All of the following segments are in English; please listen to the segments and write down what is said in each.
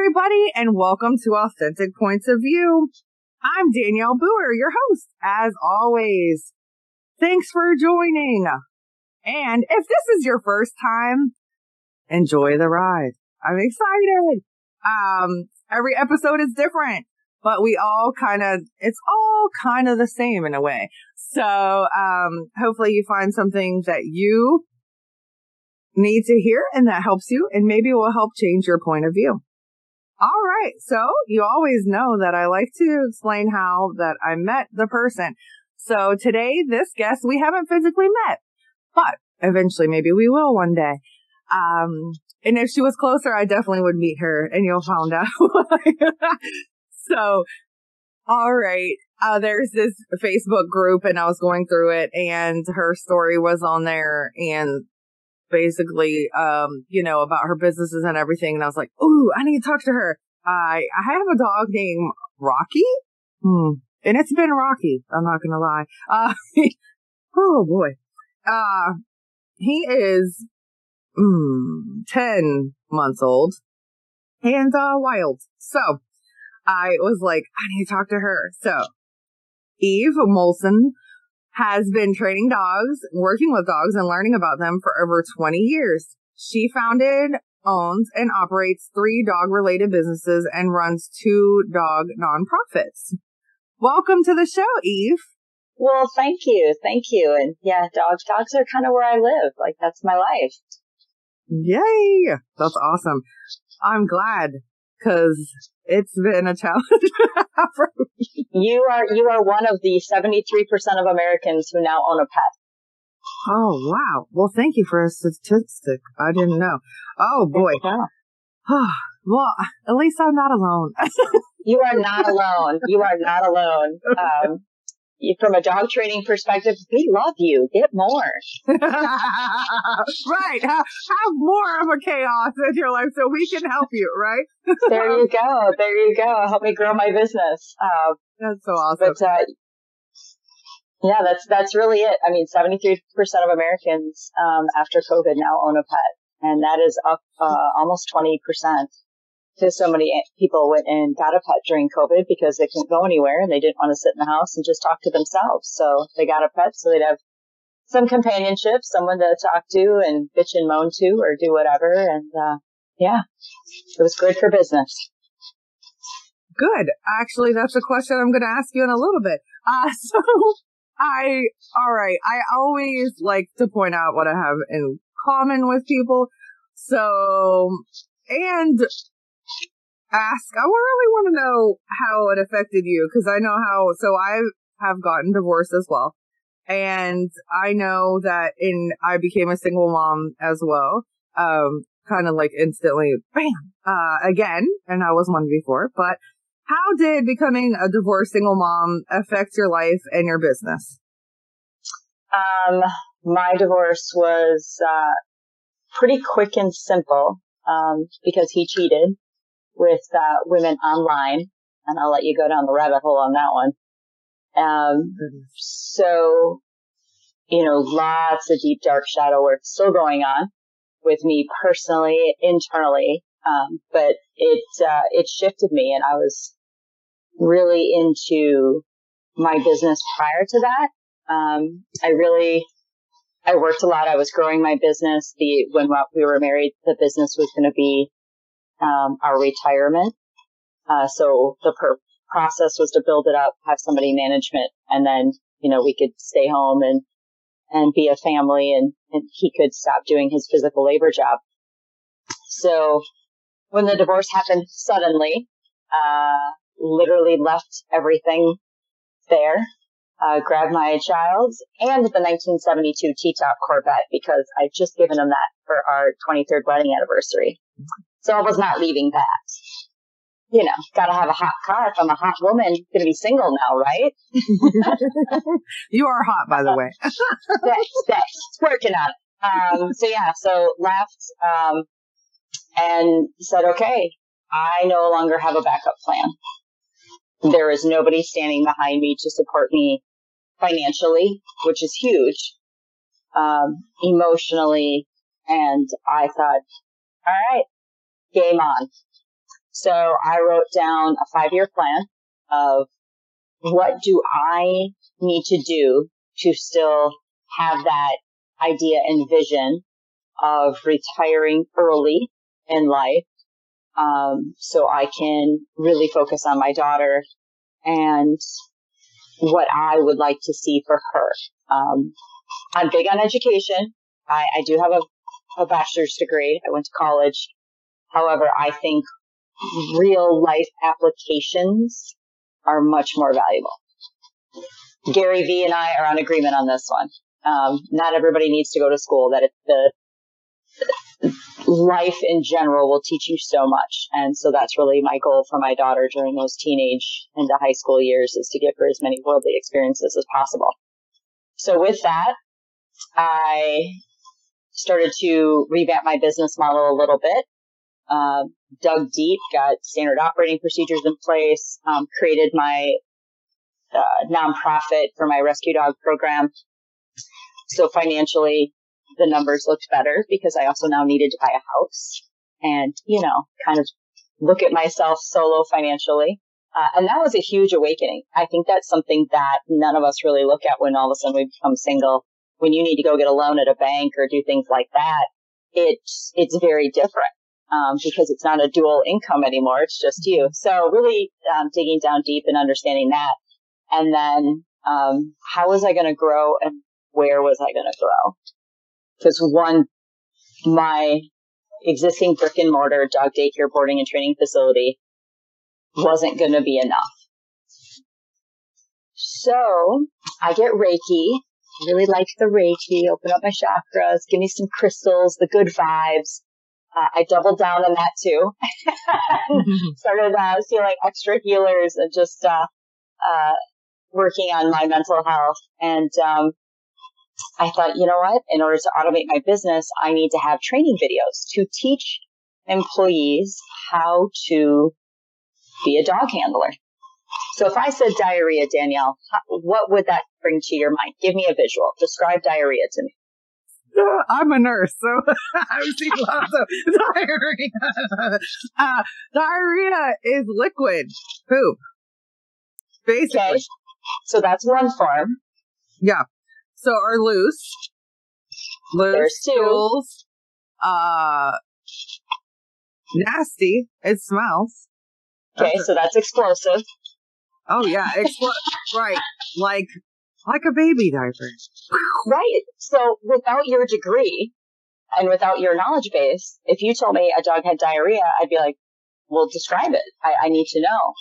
Everybody, and welcome to Authentic Points of View. I'm Danielle Boer, your host, as always. Thanks for joining. And if this is your first time, enjoy the ride. I'm excited. Um, every episode is different, but we all kind of, it's all kind of the same in a way. So, um, hopefully you find something that you need to hear and that helps you and maybe will help change your point of view. All right. So you always know that I like to explain how that I met the person. So today, this guest we haven't physically met, but eventually maybe we will one day. Um, and if she was closer, I definitely would meet her and you'll find out. so, all right. Uh, there's this Facebook group and I was going through it and her story was on there and basically, um, you know, about her businesses and everything. And I was like, ooh, I need to talk to her. I, I have a dog named Rocky. Hmm. And it's been rocky. I'm not going to lie. Uh, oh boy. Uh, he is, mm, 10 months old and, uh, wild. So I was like, I need to talk to her. So Eve Molzhon has been training dogs, working with dogs, and learning about them for over 20 years. She founded, owns, and operates three dog related businesses and runs two dog nonprofits. Welcome to the show, Eve. Well, thank you. Thank you. And yeah, dogs, dogs are kind of where I live. Like that's my life. Yay. That's awesome. I'm glad because it's been a challenge for me. You are you are one of the 73% of Americans who now own a pet. Oh wow! Well, thank you for a statistic. I didn't know. Oh boy. Yeah. well, at least I'm not alone. you are not alone. You are not alone. Um, from a dog training perspective, we love you. Get more. right. Have, have, more of a chaos in your life so we can help you, right? there you go. There you go. Help me grow my business. Uh, that's so awesome. But, uh, yeah, that's, that's really it. I mean, 73% of Americans, um, after COVID now own a pet and that is up, uh, almost 20% because so many people went and got a pet during COVID because they couldn't go anywhere and they didn't want to sit in the house and just talk to themselves. So they got a pet so they'd have some companionship, someone to talk to and bitch and moan to or do whatever. And, uh, yeah, it was good for business. Good. Actually, that's a question I'm going to ask you in a little bit. Uh, so I, all right. I always like to point out what I have in common with people. So, and ask, I really want to know how it affected you because I know how, so I have gotten divorced as well. And I know that in, I became a single mom as well. Um, kind of like instantly, bam, uh, again. And I was one before, but how did becoming a divorced single mom affect your life and your business? Um, my divorce was, uh, pretty quick and simple, um, because he cheated with uh, women online, and I'll let you go down the rabbit hole on that one. Um, so, you know, lots of deep dark shadow work still going on with me personally, internally. Um, but it, uh, it shifted me and I was really into my business prior to that. Um, I really I worked a lot. I was growing my business. The when we were married, the business was going to be um, our retirement. Uh, so the per- process was to build it up, have somebody management, and then you know we could stay home and and be a family, and, and he could stop doing his physical labor job. So when the divorce happened suddenly, uh, literally left everything there uh, grabbed my child and the 1972 T-top Corvette because I'd just given him that for our 23rd wedding anniversary. So I was not leaving that. You know, gotta have a hot car if I'm a hot woman, gonna be single now, right? you are hot, by the way. thanks, thanks. Working on it. Um, so yeah, so left, um, and said, okay, I no longer have a backup plan. There is nobody standing behind me to support me financially, which is huge, um, emotionally. And I thought, all right, game on. So I wrote down a five year plan of what do I need to do to still have that idea and vision of retiring early in life. Um, so I can really focus on my daughter and what I would like to see for her. Um, I'm big on education. I, I do have a, a bachelor's degree. I went to college. However, I think real life applications are much more valuable. Gary Vee and I are on agreement on this one. Um, not everybody needs to go to school. That it, the life in general will teach you so much. And so that's really my goal for my daughter during those teenage into high school years is to give her as many worldly experiences as possible. So with that, I started to revamp my business model a little bit. Uh, dug deep, got standard operating procedures in place, um, created my uh, nonprofit for my rescue dog program. So financially, the numbers looked better because I also now needed to buy a house and, you know, kind of look at myself solo financially. Uh, and that was a huge awakening. I think that's something that none of us really look at when all of a sudden we become single. When you need to go get a loan at a bank or do things like that, it's, it's very different. Um, because it's not a dual income anymore. It's just you. So really, um, digging down deep and understanding that. And then, um, how was I going to grow and where was I going to grow? because one, my existing brick and mortar dog daycare boarding and training facility wasn't going to be enough. So I get Reiki. I really like the Reiki. Open up my chakras. Give me some crystals. The good vibes. Uh, I doubled down on that too. Started uh, feeling extra healers and just uh, uh, working on my mental health. And um, I thought, you know what? In order to automate my business, I need to have training videos to teach employees how to be a dog handler. So if I said diarrhea, Danielle, what would that bring to your mind? Give me a visual. Describe diarrhea to me. I'm a nurse, so I've seen lots of diarrhea. Uh, diarrhea is liquid poop, basically. Okay. So that's one form. Yeah. So are loose. Loose There's stools. Uh, nasty. It smells. Okay, that's so that's explosive. Oh yeah, expl- right. Like like a baby diaper. Right. So without your degree and without your knowledge base, if you told me a dog had diarrhea, I'd be like, well, describe it. I, I need to know.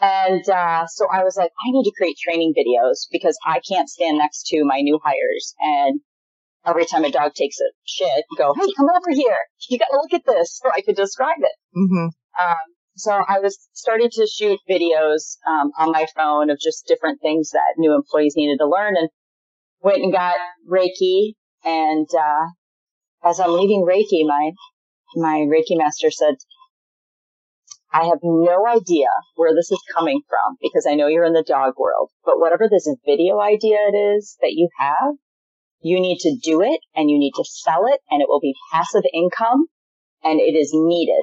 And uh, so I was like, I need to create training videos because I can't stand next to my new hires and every time a dog takes a shit, go, hey, come over here. You got to look at this so I could describe it. Mm-hmm. Um, so I was starting to shoot videos um, on my phone of just different things that new employees needed to learn and went and got Reiki. And uh, as I'm leaving Reiki, my my Reiki master said, I have no idea where this is coming from because I know you're in the dog world, but whatever this video idea it is that you have, you need to do it and you need to sell it and it will be passive income and it is needed.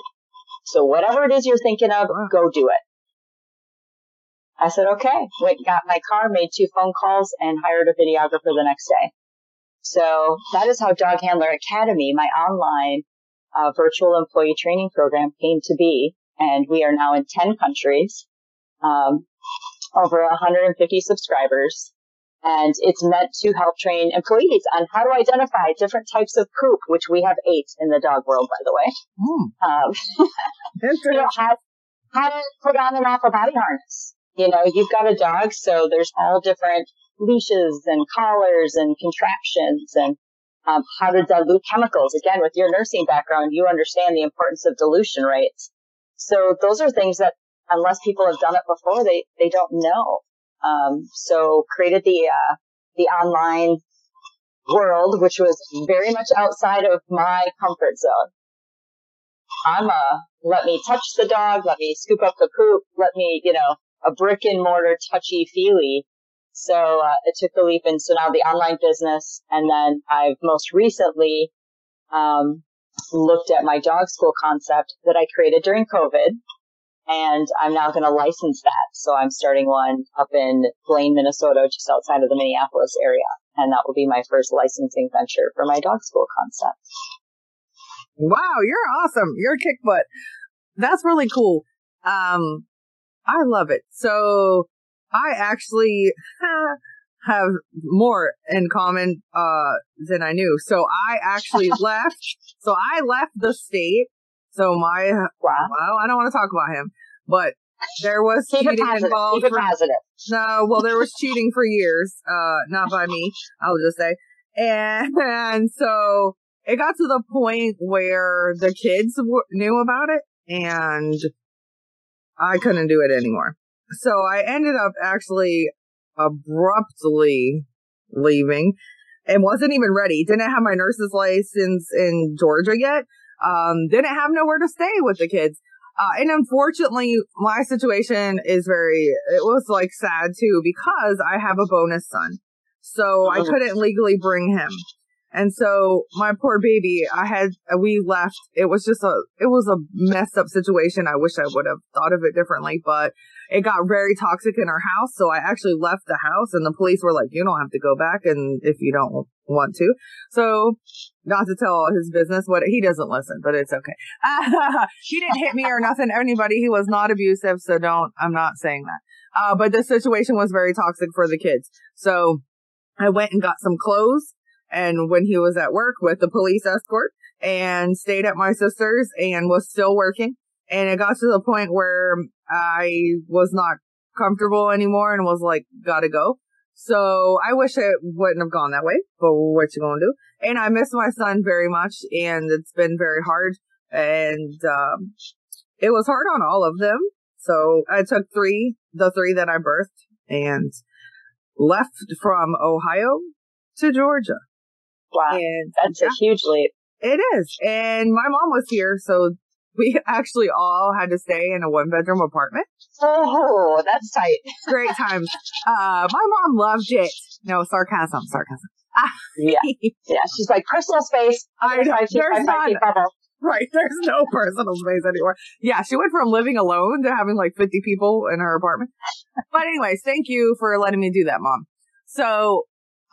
So whatever it is you're thinking of, go do it. I said, okay. Went, got my car, made two phone calls and hired a videographer the next day. So that is how Dog Handler Academy, my online uh, virtual employee training program came to be. And we are now in 10 countries, um, over 150 subscribers. And it's meant to help train employees on how to identify different types of poop, which we have eight in the dog world, by the way. Mm. Um, you know, how, how to put on and off a body harness. You know, you've got a dog, so there's all different leashes and collars and contraptions and um, how to dilute chemicals. Again, with your nursing background, you understand the importance of dilution rates. So those are things that unless people have done it before, they, they don't know. Um, so created the, uh, the online world, which was very much outside of my comfort zone. I'm a, let me touch the dog, let me scoop up the poop, let me, you know, a brick and mortar touchy feely so uh, it took the leap and so now the online business, and then I've most recently um, looked at my dog school concept that I created during COVID, and I'm now going to license that. So I'm starting one up in Blaine, Minnesota, just outside of the Minneapolis area, and that will be my first licensing venture for my dog school concept. Wow, you're awesome. You're a kick butt. That's really cool. Um, I love it. So I actually have more in common uh, than I knew. So I actually left. So I left the state. So my wow. well, I don't want to talk about him, but there was Keep cheating involved. Keep it positive. No, well, there was cheating for years, uh, not by me. I'll just say, and, and so it got to the point where the kids w- knew about it, and I couldn't do it anymore. So I ended up actually abruptly leaving and wasn't even ready. Didn't have my nurse's license in Georgia yet. Um, didn't have nowhere to stay with the kids. Uh, and unfortunately, my situation is very, it was like sad too because I have a bonus son. So I oh. couldn't legally bring him. And so my poor baby, I had, we left. It was just a, it was a messed up situation. I wish I would have thought of it differently, but it got very toxic in our house. So I actually left the house and the police were like, you don't have to go back. And if you don't want to, so not to tell his business, what he doesn't listen, but it's okay. he didn't hit me or nothing. Anybody. He was not abusive. So don't, I'm not saying that. Uh, but the situation was very toxic for the kids. So I went and got some clothes and when he was at work with the police escort and stayed at my sister's and was still working. And it got to the point where I was not comfortable anymore and was like, gotta go. So I wish it wouldn't have gone that way, but what you gonna do? And I miss my son very much and it's been very hard and, um, it was hard on all of them. So I took three, the three that I birthed and left from Ohio to Georgia. Wow. And that's yeah, a huge leap. It is. And my mom was here, so we actually all had to stay in a one bedroom apartment. Oh, that's tight. Great times. Uh, my mom loved it. No, sarcasm, sarcasm. yeah. Yeah. She's like, personal space. I know. There's not, right. There's no personal space anymore. Yeah. She went from living alone to having like 50 people in her apartment. but anyways, thank you for letting me do that, mom. So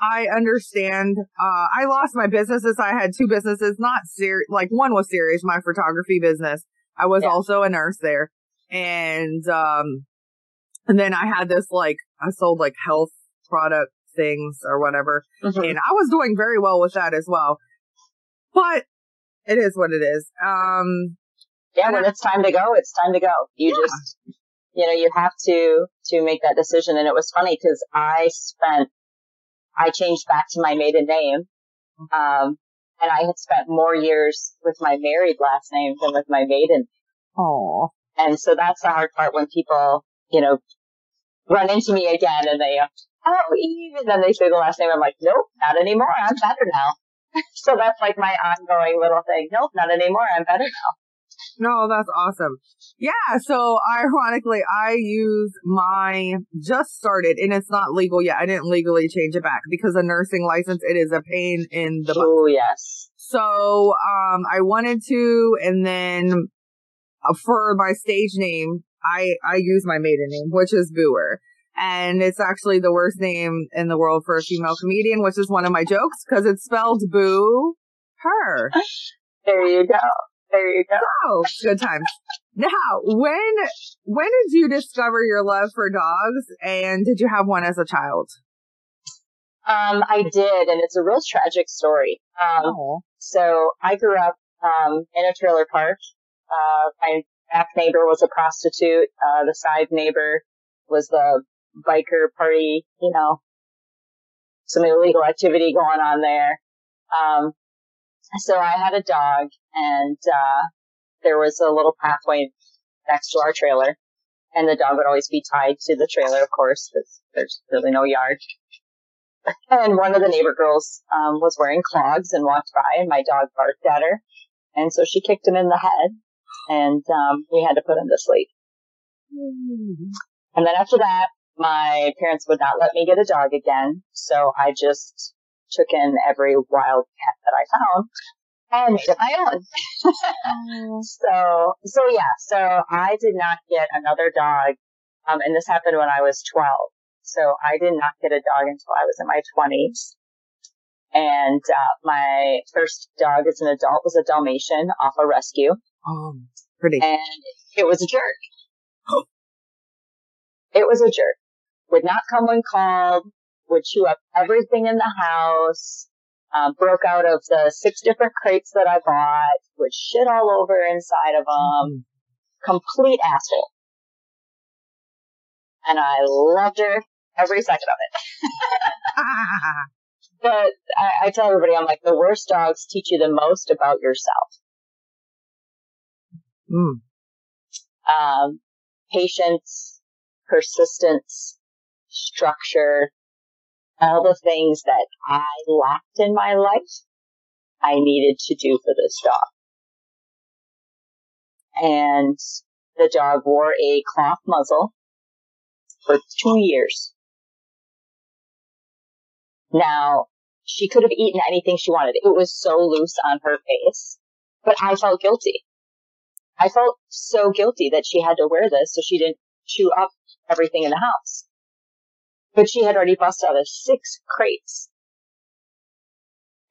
I understand. Uh, I lost my businesses. I had two businesses, not serious. Like one was serious, my photography business. I was yeah. also a nurse there. And, um, and then I had this like, I sold like health product things or whatever. Mm-hmm. And I was doing very well with that as well. But it is what it is. Um, yeah, when I, it's time to go, it's time to go. You yeah. just, you know, you have to, to make that decision. And it was funny because I spent I changed back to my maiden name. Um, and I had spent more years with my married last name than with my maiden. Oh. And so that's the hard part when people, you know, run into me again and they, oh, Eve, and then they say the last name. I'm like, nope, not anymore. I'm better now. so that's like my ongoing little thing. Nope, not anymore. I'm better now. No, that's awesome. Yeah. So ironically, I use my just started and it's not legal yet. I didn't legally change it back because a nursing license, it is a pain in the butt. Oh, yes. So, um, I wanted to, and then uh, for my stage name, I, I use my maiden name, which is Booer. And it's actually the worst name in the world for a female comedian, which is one of my jokes because it's spelled boo her. There you go. There you go. Oh, good times. Now, when when did you discover your love for dogs, and did you have one as a child? Um, I did, and it's a real tragic story. Um, oh. so I grew up um, in a trailer park. Uh, my back neighbor was a prostitute. Uh, the side neighbor was the biker party. You know, some illegal activity going on there. Um, so I had a dog, and uh, there was a little pathway next to our trailer, and the dog would always be tied to the trailer, of course, because there's really no yard. And one of the neighbor girls um, was wearing clogs and walked by, and my dog barked at her, and so she kicked him in the head, and um, we had to put him to sleep. And then after that, my parents would not let me get a dog again, so I just took in every wild cat that I found and made it my own. so, so yeah, so I did not get another dog, um, and this happened when I was 12. So I did not get a dog until I was in my 20s. And uh, my first dog as an adult was a Dalmatian off a rescue. Oh, pretty. And it was a jerk. it was a jerk. Would not come when called. Would chew up everything in the house. Um, broke out of the six different crates that I bought. Would shit all over inside of them. Mm-hmm. Complete asshole. And I loved her every second of it. but I, I, tell everybody, I'm like, the worst dogs teach you the most about yourself. Mm. Um, patience, persistence, structure, all the things that I lacked in my life, I needed to do for this dog. And the dog wore a cloth muzzle for two years. Now, she could have eaten anything she wanted. It was so loose on her face, but I felt guilty. I felt so guilty that she had to wear this so she didn't chew up everything in the house. But she had already busted out of six crates.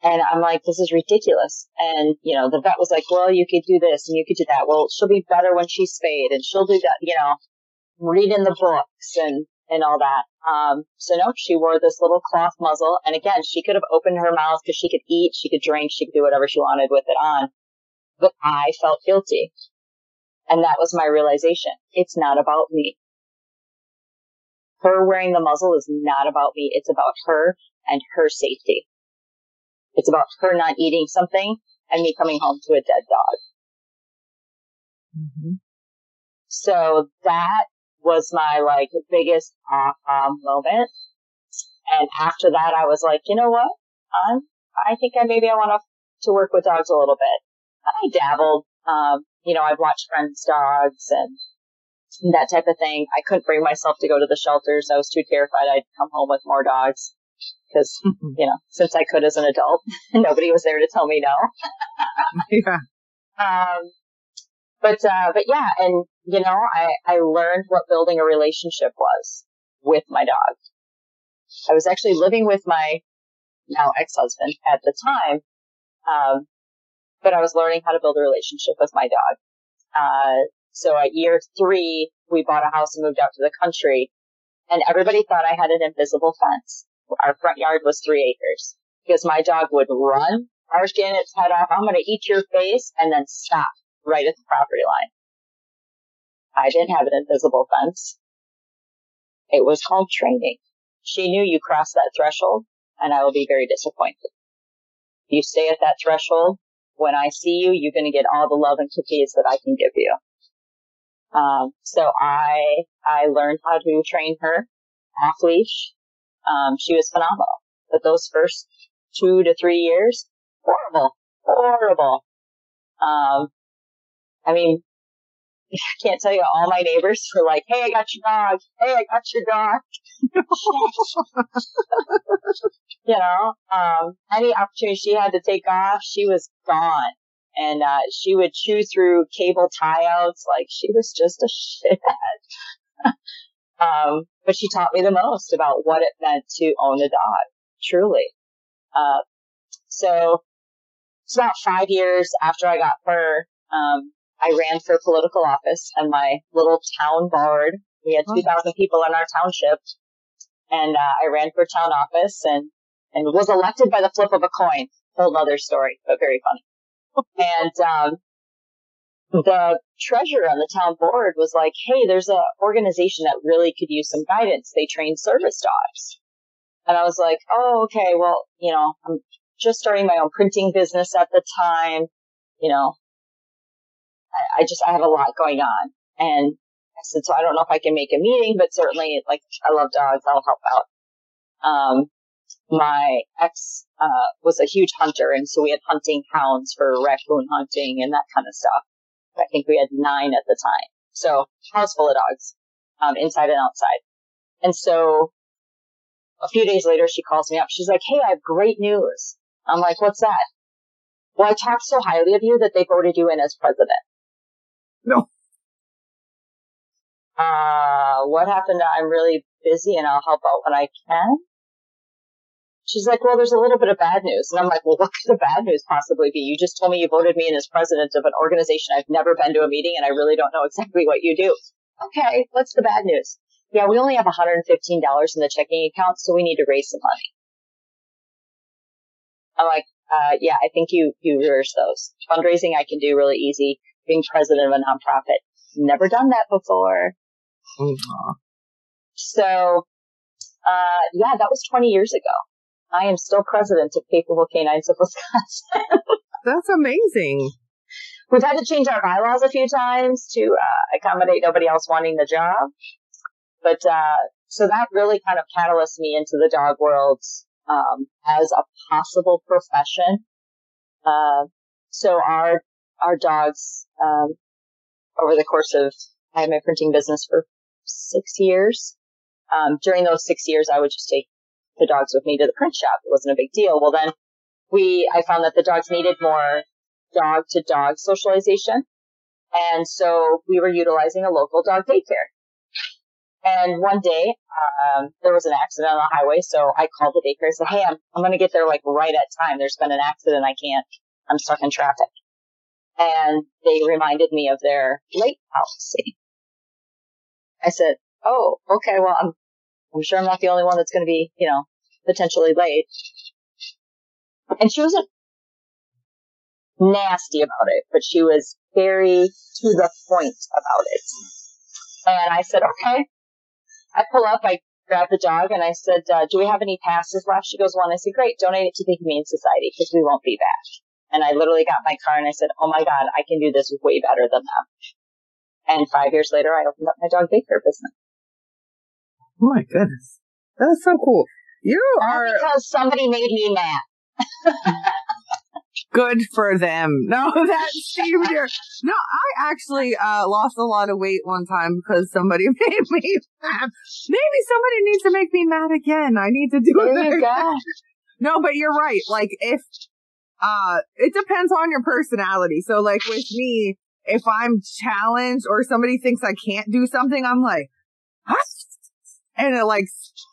And I'm like, this is ridiculous. And, you know, the vet was like, well, you could do this and you could do that. Well, she'll be better when she's spayed and she'll do that, you know, reading the books and and all that. Um, so no, she wore this little cloth muzzle. And again, she could have opened her mouth because she could eat, she could drink, she could do whatever she wanted with it on. But I felt guilty. And that was my realization. It's not about me. Her wearing the muzzle is not about me. It's about her and her safety. It's about her not eating something and me coming home to a dead dog. Mm-hmm. So that was my like biggest aha moment. And after that, I was like, you know what? I'm, I think I maybe I want to to work with dogs a little bit. I dabbled. Um, you know, I've watched friends' dogs and that type of thing. I couldn't bring myself to go to the shelters. I was too terrified I'd come home with more dogs because, you know, since I could as an adult, nobody was there to tell me no. yeah. Um, but, uh, but yeah, and, you know, I, I learned what building a relationship was with my dog. I was actually living with my now ex-husband at the time. Um, but I was learning how to build a relationship with my dog. Uh, so at year three, we bought a house and moved out to the country and everybody thought I had an invisible fence. Our front yard was three acres because my dog would run, in its head off. I'm going to eat your face and then stop right at the property line. I didn't have an invisible fence. It was home training. She knew you crossed that threshold and I will be very disappointed. You stay at that threshold. When I see you, you're going to get all the love and cookies that I can give you. Um, so I, I learned how to train her off leash. Um, she was phenomenal, but those first two to three years, horrible, horrible. Um, I mean, I can't tell you all my neighbors were like, Hey, I got your dog. Hey, I got your dog. you know, um, any opportunity she had to take off, she was gone. And, uh, she would chew through cable tie outs like she was just a shithead. Um, but she taught me the most about what it meant to own a dog, truly. Uh, so it's about five years after I got her, um, I ran for political office and my little town board. We had 2,000 people in our township and, uh, I ran for town office and, and was elected by the flip of a coin. Whole other story, but very funny. And, um, the treasurer on the town board was like, Hey, there's an organization that really could use some guidance. They train service dogs. And I was like, Oh, okay. Well, you know, I'm just starting my own printing business at the time. You know, I, I just, I have a lot going on. And I said, so I don't know if I can make a meeting, but certainly like I love dogs. I'll help out. Um, my ex, uh, was a huge hunter. And so we had hunting hounds for raccoon hunting and that kind of stuff. I think we had nine at the time. So house full of dogs, um, inside and outside. And so a few days later, she calls me up. She's like, Hey, I have great news. I'm like, what's that? Well, I talked so highly of you that they voted you in as president. No. Uh, what happened? I'm really busy and I'll help out when I can. She's like, well, there's a little bit of bad news. And I'm like, well, what could the bad news possibly be? You just told me you voted me in as president of an organization. I've never been to a meeting and I really don't know exactly what you do. Okay. What's the bad news? Yeah, we only have $115 in the checking account, so we need to raise some money. I'm like, uh, yeah, I think you, you reverse those. Fundraising I can do really easy. Being president of a nonprofit. Never done that before. Aww. So, uh, yeah, that was 20 years ago. I am still president of Capable Canines of Wisconsin. That's amazing. We've had to change our bylaws a few times to uh, accommodate nobody else wanting the job. But uh, so that really kind of catalyzed me into the dog world um, as a possible profession. Uh, so our our dogs um, over the course of I had my printing business for six years. Um, during those six years, I would just take the dogs with me to the print shop. It wasn't a big deal. Well, then we I found that the dogs needed more dog to dog socialization, and so we were utilizing a local dog daycare. And one day, um, there was an accident on the highway, so I called the daycare and said, "Hey, I'm I'm gonna get there like right at time. There's been an accident. I can't. I'm stuck in traffic." And they reminded me of their late policy. I said, "Oh, okay. Well, I'm I'm sure I'm not the only one that's going to be, you know, potentially late." And she wasn't nasty about it, but she was very to the point about it. And I said, "Okay." I pull up, I grab the dog, and I said, uh, "Do we have any passes left?" She goes, "One." I said, "Great, donate it to the Humane Society because we won't be back." And I literally got my car and I said, "Oh my God, I can do this way better than them." And five years later, I opened up my dog daycare business. Oh my goodness. That's so cool. You All are because somebody made me mad. good for them. No, that's Steve here. No, I actually uh, lost a lot of weight one time because somebody made me mad. Maybe somebody needs to make me mad again. I need to do it. You go. No, but you're right. Like if uh it depends on your personality. So like with me, if I'm challenged or somebody thinks I can't do something, I'm like, huh? And it like,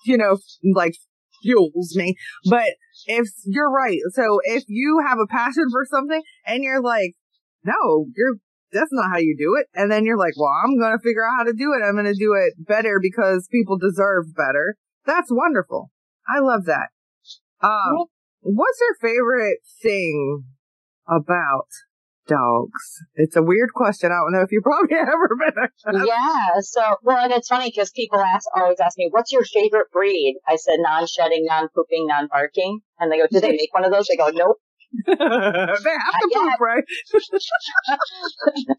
you know, like fuels me. But if you're right, so if you have a passion for something and you're like, no, you're, that's not how you do it. And then you're like, well, I'm going to figure out how to do it. I'm going to do it better because people deserve better. That's wonderful. I love that. Um, what's your favorite thing about dogs? It's a weird question. I don't know if you've probably ever been. yeah. So, well, and it's funny because people ask, always ask me, what's your favorite breed? I said non-shedding, non-pooping, non-barking. And they go, do they make one of those? They go, nope. they have to Yeah. poop, right?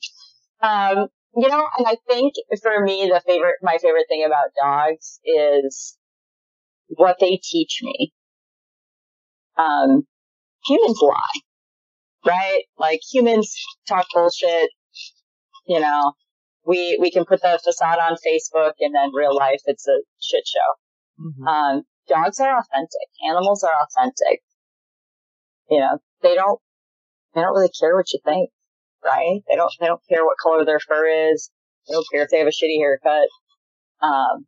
Um, you know, and I think for me, the favorite, my favorite thing about dogs is what they teach me. Um, humans lie, right? Like humans talk bullshit. You know, we, we can put the facade on Facebook and then real life, it's a shit show. Mhm. Um, dogs are authentic. Animals are authentic. You know, they don't, they don't really care what you think, right? They don't, they don't care what color their fur is. They don't care if they have a shitty haircut. Um,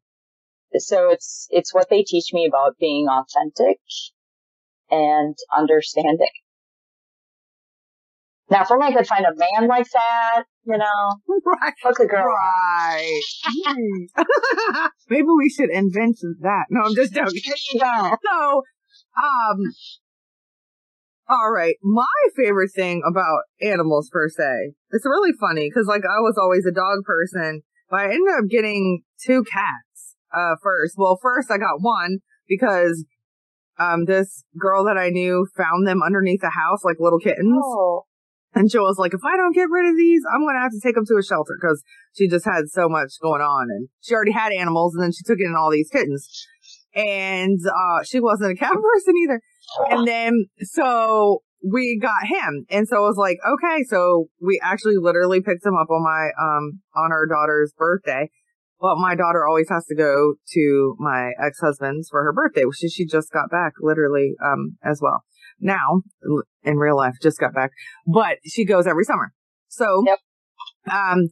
so it's, it's what they teach me about being authentic and understanding. Now, if only I could find a man like that, you know, right. hook a girl. Right. Maybe we should invent that. No, I'm just joking. So, um, all right. My favorite thing about animals per se, it's really funny because like I was always a dog person, but I ended up getting two cats, uh, first. Well, first I got one because, um, this girl that I knew found them underneath the house like little kittens. Oh. And was like, if I don't get rid of these, I'm going to have to take them to a shelter because she just had so much going on and she already had animals and then she took in all these kittens and, uh, she wasn't a cat person either. And then, so we got him. And so I was like, okay, so we actually literally picked him up on my, um, on our daughter's birthday. But my daughter always has to go to my ex-husband's for her birthday, which she just got back literally, um, as well. Now, in real life, just got back, but she goes every summer. So, yep. um,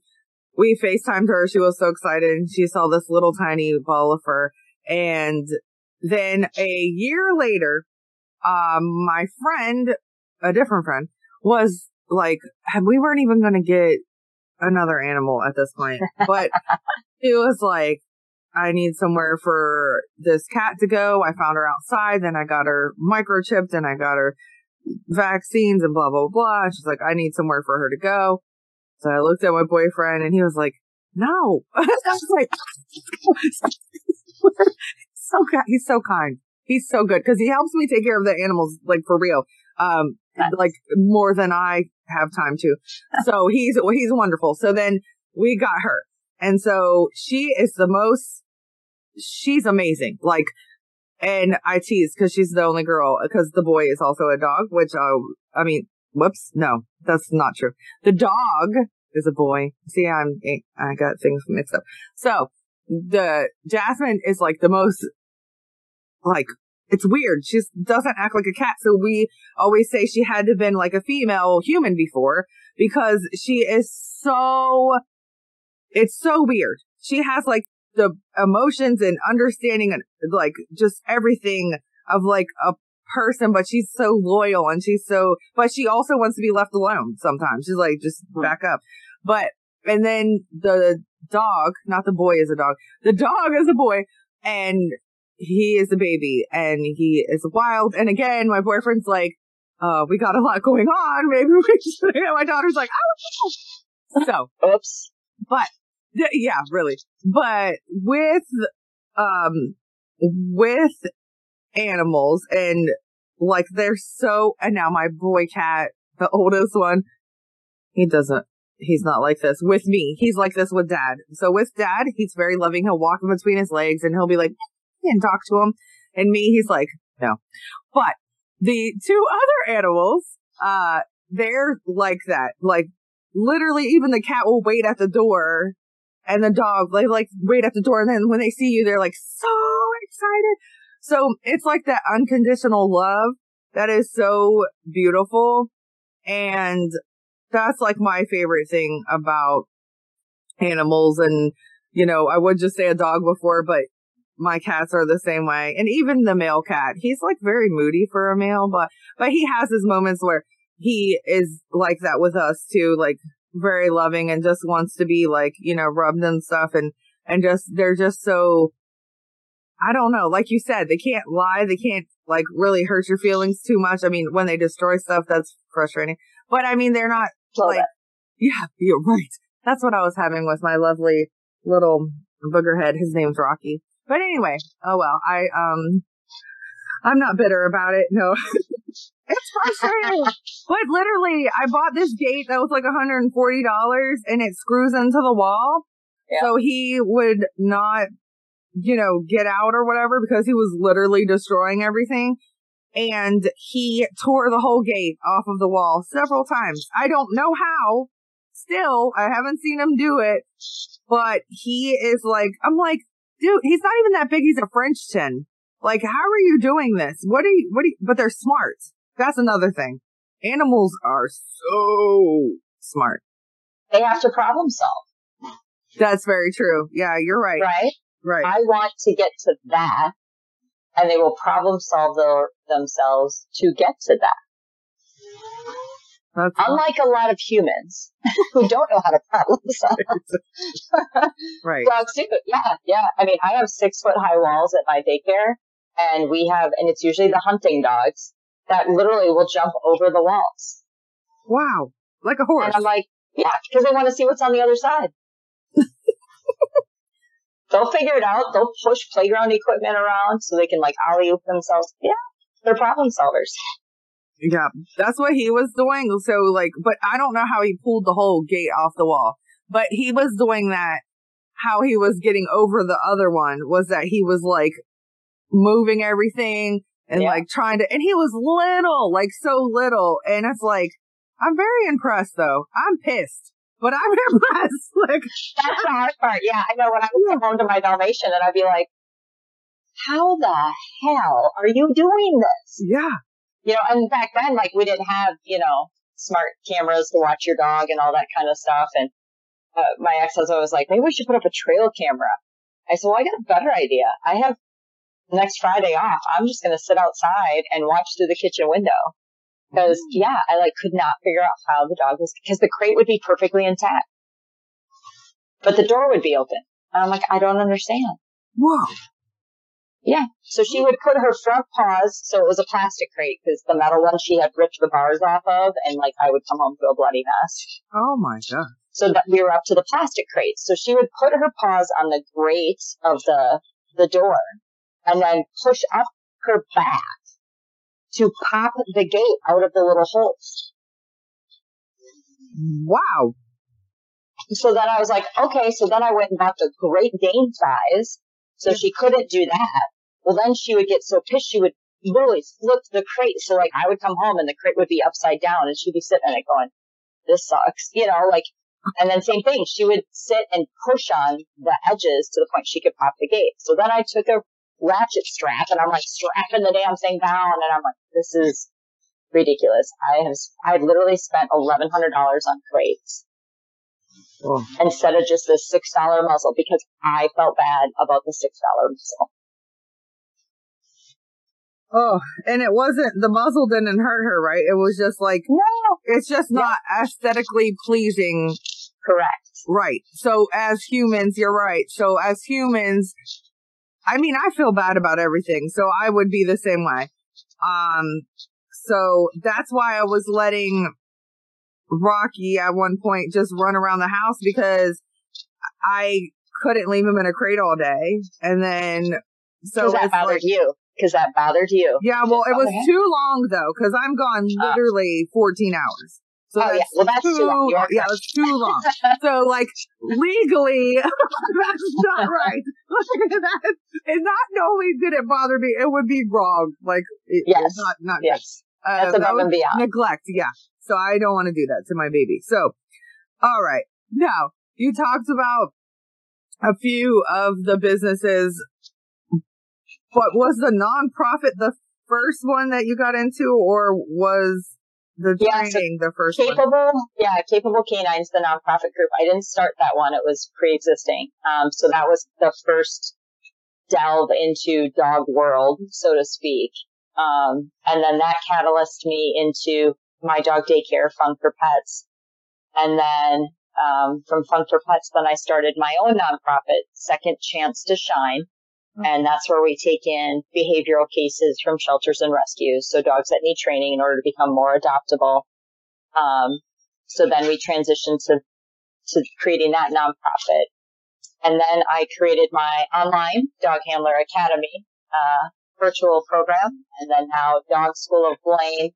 we FaceTimed her. She was so excited. She saw this little tiny ball of fur. And then a year later, um, my friend, a different friend, was like, we weren't even going to get another animal at this point, but it was like, I need somewhere for this cat to go. I found her outside, then I got her microchipped and I got her vaccines and blah, blah, blah. She's like, I need somewhere for her to go. So I looked at my boyfriend and he was like, no. I was like, so. He's so kind. He's so good because he helps me take care of the animals, like for real. Um, like more than I have time to. So he's, he's wonderful. So then we got her. And so she is the most, she's amazing. Like, and I tease because she's the only girl because the boy is also a dog, which, uh, I mean, whoops. No, that's not true. The dog is a boy. See, I'm, I got things mixed up. So the Jasmine is like the most like it's weird. She doesn't act like a cat. So we always say she had to have been like a female human before because she is so, it's so weird. She has like the emotions and understanding and like just everything of like a person, but she's so loyal and she's so, but she also wants to be left alone sometimes. She's like, just hmm. back up. But, and then the dog, not the boy is a dog, the dog is a boy and he is a baby and he is wild. And again, my boyfriend's like, uh, we got a lot going on. Maybe we should. my daughter's like, oh. So, oops. But yeah, really. But with, um, with animals and like they're so, and now my boy cat, the oldest one, he doesn't, he's not like this with me. He's like this with dad. So with dad, he's very loving. He'll walk in between his legs and he'll be like, and talk to him. And me, he's like, no. But the two other animals, uh, they're like that. Like literally even the cat will wait at the door and the dog, they like wait at the door. And then when they see you, they're like so excited. So it's like that unconditional love that is so beautiful. And that's like my favorite thing about animals. And, you know, I would just say a dog before, but my cats are the same way. And even the male cat, he's like very moody for a male, but, but he has his moments where he is like that with us too, like very loving and just wants to be like, you know, rubbed and stuff. And, and just, they're just so, I don't know. Like you said, they can't lie. They can't like really hurt your feelings too much. I mean, when they destroy stuff, that's frustrating, but I mean, they're not like, yeah, you're right. That's what I was having with my lovely little boogerhead. His name's Rocky. But anyway, oh well, I, um, I'm not bitter about it. No. it's frustrating. but literally, I bought this gate that was like $140 and it screws into the wall. Yeah. So he would not, you know, get out or whatever because he was literally destroying everything. And he tore the whole gate off of the wall several times. I don't know how. Still, I haven't seen him do it, but he is like, I'm like, dude, he's not even that big. He's a Frenchton. Like, how are you doing this? What are you, what are you, but they're smart. That's another thing. Animals are so smart. They have to problem solve. That's very true. Yeah, you're right. Right? Right. I want to get to that and they will problem solve their, themselves to get to that. That's Unlike a lot of humans who don't know how to problem solve. right. Dogs do. Yeah, yeah. I mean, I have six foot high walls at my daycare and we have, and it's usually the hunting dogs that literally will jump over the walls. Wow. Like a horse. And I'm like, yeah, because they want to see what's on the other side. They'll figure it out. They'll push playground equipment around so they can like alley oop themselves. Yeah, they're problem solvers. Yeah, that's what he was doing. So like, but I don't know how he pulled the whole gate off the wall, but he was doing that. How he was getting over the other one was that he was like moving everything and Yeah. like trying to, and he was little, like so little. And it's like, I'm very impressed though. I'm pissed, but I'm impressed. Like, That's the hard part. Yeah, I know when I would come home to my Dalmatian and I'd be like, how the hell are you doing this? yeah, You know, and back then, like we didn't have, you know, smart cameras to watch your dog and all that kind of stuff. And uh, my ex-husband was like, maybe we should put up a trail camera. I said, well, I got a better idea. I have next Friday off. I'm just going to sit outside and watch through the kitchen window. Cause mm. yeah, I like could not figure out how the dog was, cause the crate would be perfectly intact, but the door would be open. And I'm like, I don't understand. whoa, Yeah. So she would put her front paws, so it was a plastic crate because the metal one she had ripped the bars off of, and like I would come home to a bloody mess. oh my god, So that we were up to the plastic crate. So she would put her paws on the grate of the the door, and then push up her back to pop the gate out of the little holes. wow, So then I was like, okay. So then I went and bought the Great Dane size. So she couldn't do that. Well, then she would get so pissed she would literally flip the crate. So like I would come home and the crate would be upside down and she'd be sitting in it going, this sucks, you know, like, and then same thing. She would sit and push on the edges to the point she could pop the gate. So then I took a ratchet strap and I'm like strapping the damn thing down and I'm like, this is ridiculous. I have, I literally spent $1,100 on crates oh. instead of just the six dollar muzzle because I felt bad about the six dollar muzzle. Oh, and it wasn't the muzzle didn't hurt her, right? It was just like No, it's just not aesthetically pleasing, correct. right? So as humans, you're right. So as humans, I mean, I feel bad about everything, so I would be the same way. Um, so that's why I was letting Rocky at one point just run around the house because I couldn't leave him in a crate all day, and then so that bothered like, you. Because that bothered you. yeah, well, it was Okay. too long though, because I'm gone Ah. literally 14 hours. So Oh, yeah. Well, that's too long. You are yeah, it's too long. so, like, legally, that's not right. that, and not only did it bother me, it would be wrong. Like, it, Yes. not, not good. Yes. Uh, That's that above was and beyond. Neglect, yeah. So I don't want to do that to my baby. So, all right. Now, you talked about a few of the businesses, but was the nonprofit the first one that you got into, or was the Yeah, so the first one? Capable, yeah, Capable Canines, the nonprofit group. I didn't start that one. It was pre-existing. Um, so that was the first delve into dog world, so to speak. Um, and then that catalyzed me into my dog daycare, Fun for Pets. And then, um, from Fun for Pets, then I started my own nonprofit, Second Chance to Shine. And that's where we take in behavioral cases from shelters and rescues. So dogs that need training in order to become more adoptable. Um, so then we transitioned to, to creating that nonprofit. And then I created my online Dog Handler Academy, uh, virtual program. And then now Dog School of Blaine.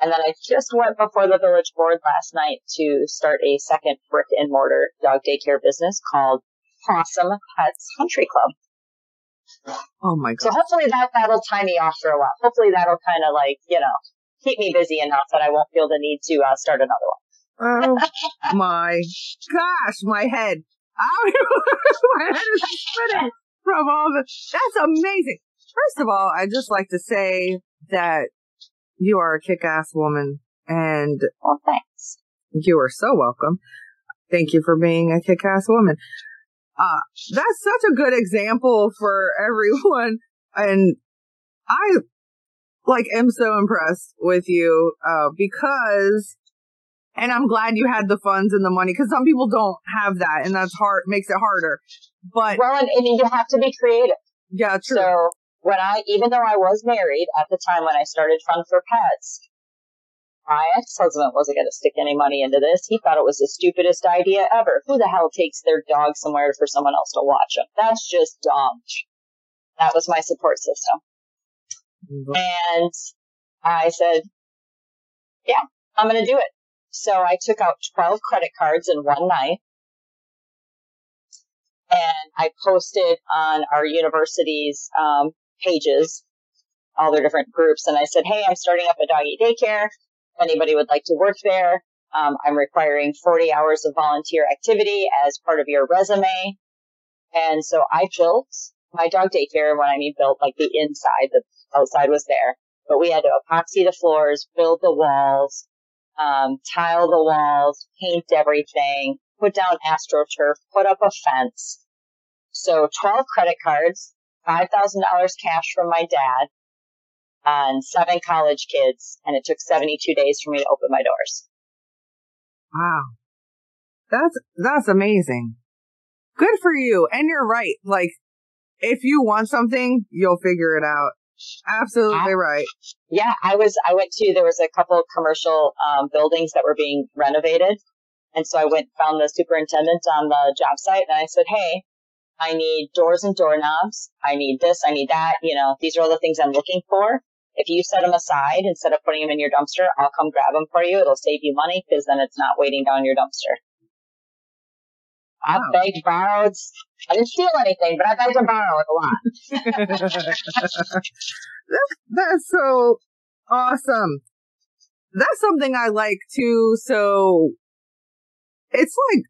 And then I just went before the village board last night to start a second brick and mortar dog daycare business called Possum Pets Country Club. Oh my god. So hopefully that, that'll tie me off for a while. Hopefully that'll kind of like, you know, keep me busy enough that I won't feel the need to uh, start another one. Oh my gosh, my head. My head is spinning from all the. That's amazing. First of all, I'd just like to say that you are a kick-ass woman, and Well, thanks. you are so welcome. Thank you for being a kick-ass woman. Uh, that's such a good example for everyone. And I like am so impressed with you, uh, because, and I'm glad you had the funds and the money because some people don't have that and that's hard, makes it harder. But well, and, and you have to be creative. Yeah, true. So when I, even though I was married at the time when I started Fun for Pets, my ex-husband wasn't going to stick any money into this. He thought it was the stupidest idea ever. Who the hell takes their dog somewhere for someone else to watch them? That's just dumb. That was my support system. Mm-hmm. And I said, yeah, I'm going to do it. So I took out 12 credit cards in one night and I posted on our university's um, pages, all their different groups, and I said, "Hey, I'm starting up a doggy daycare. Anybody would like to work there, um, I'm requiring 40 hours of volunteer activity as part of your resume." And so I built my dog daycare. When I mean built, like the inside, the outside was there, but we had to epoxy the floors, build the walls, um, tile the walls, paint everything, put down astroturf, put up a fence. So 12 credit cards, $5,000 cash from my dad, and seven college kids. And it took 72 days for me to open my doors. Wow. That's, that's amazing. Good for you. And you're right. Like, if you want something, you'll figure it out. Absolutely right. Yeah, I was. I went to. There was a couple of commercial um, buildings that were being renovated, and so I went found the superintendent on the job site, and I said, "Hey, I need doors and doorknobs. I need this. I need that. You know, these are all the things I'm looking for. If you set them aside instead of putting them in your dumpster, I'll come grab them for you. It'll save you money because then it's not waiting down your dumpster." I begged, borrowed. I didn't steal anything, but I begged and borrowed a lot. that's, that's so awesome. That's something I like too. So it's like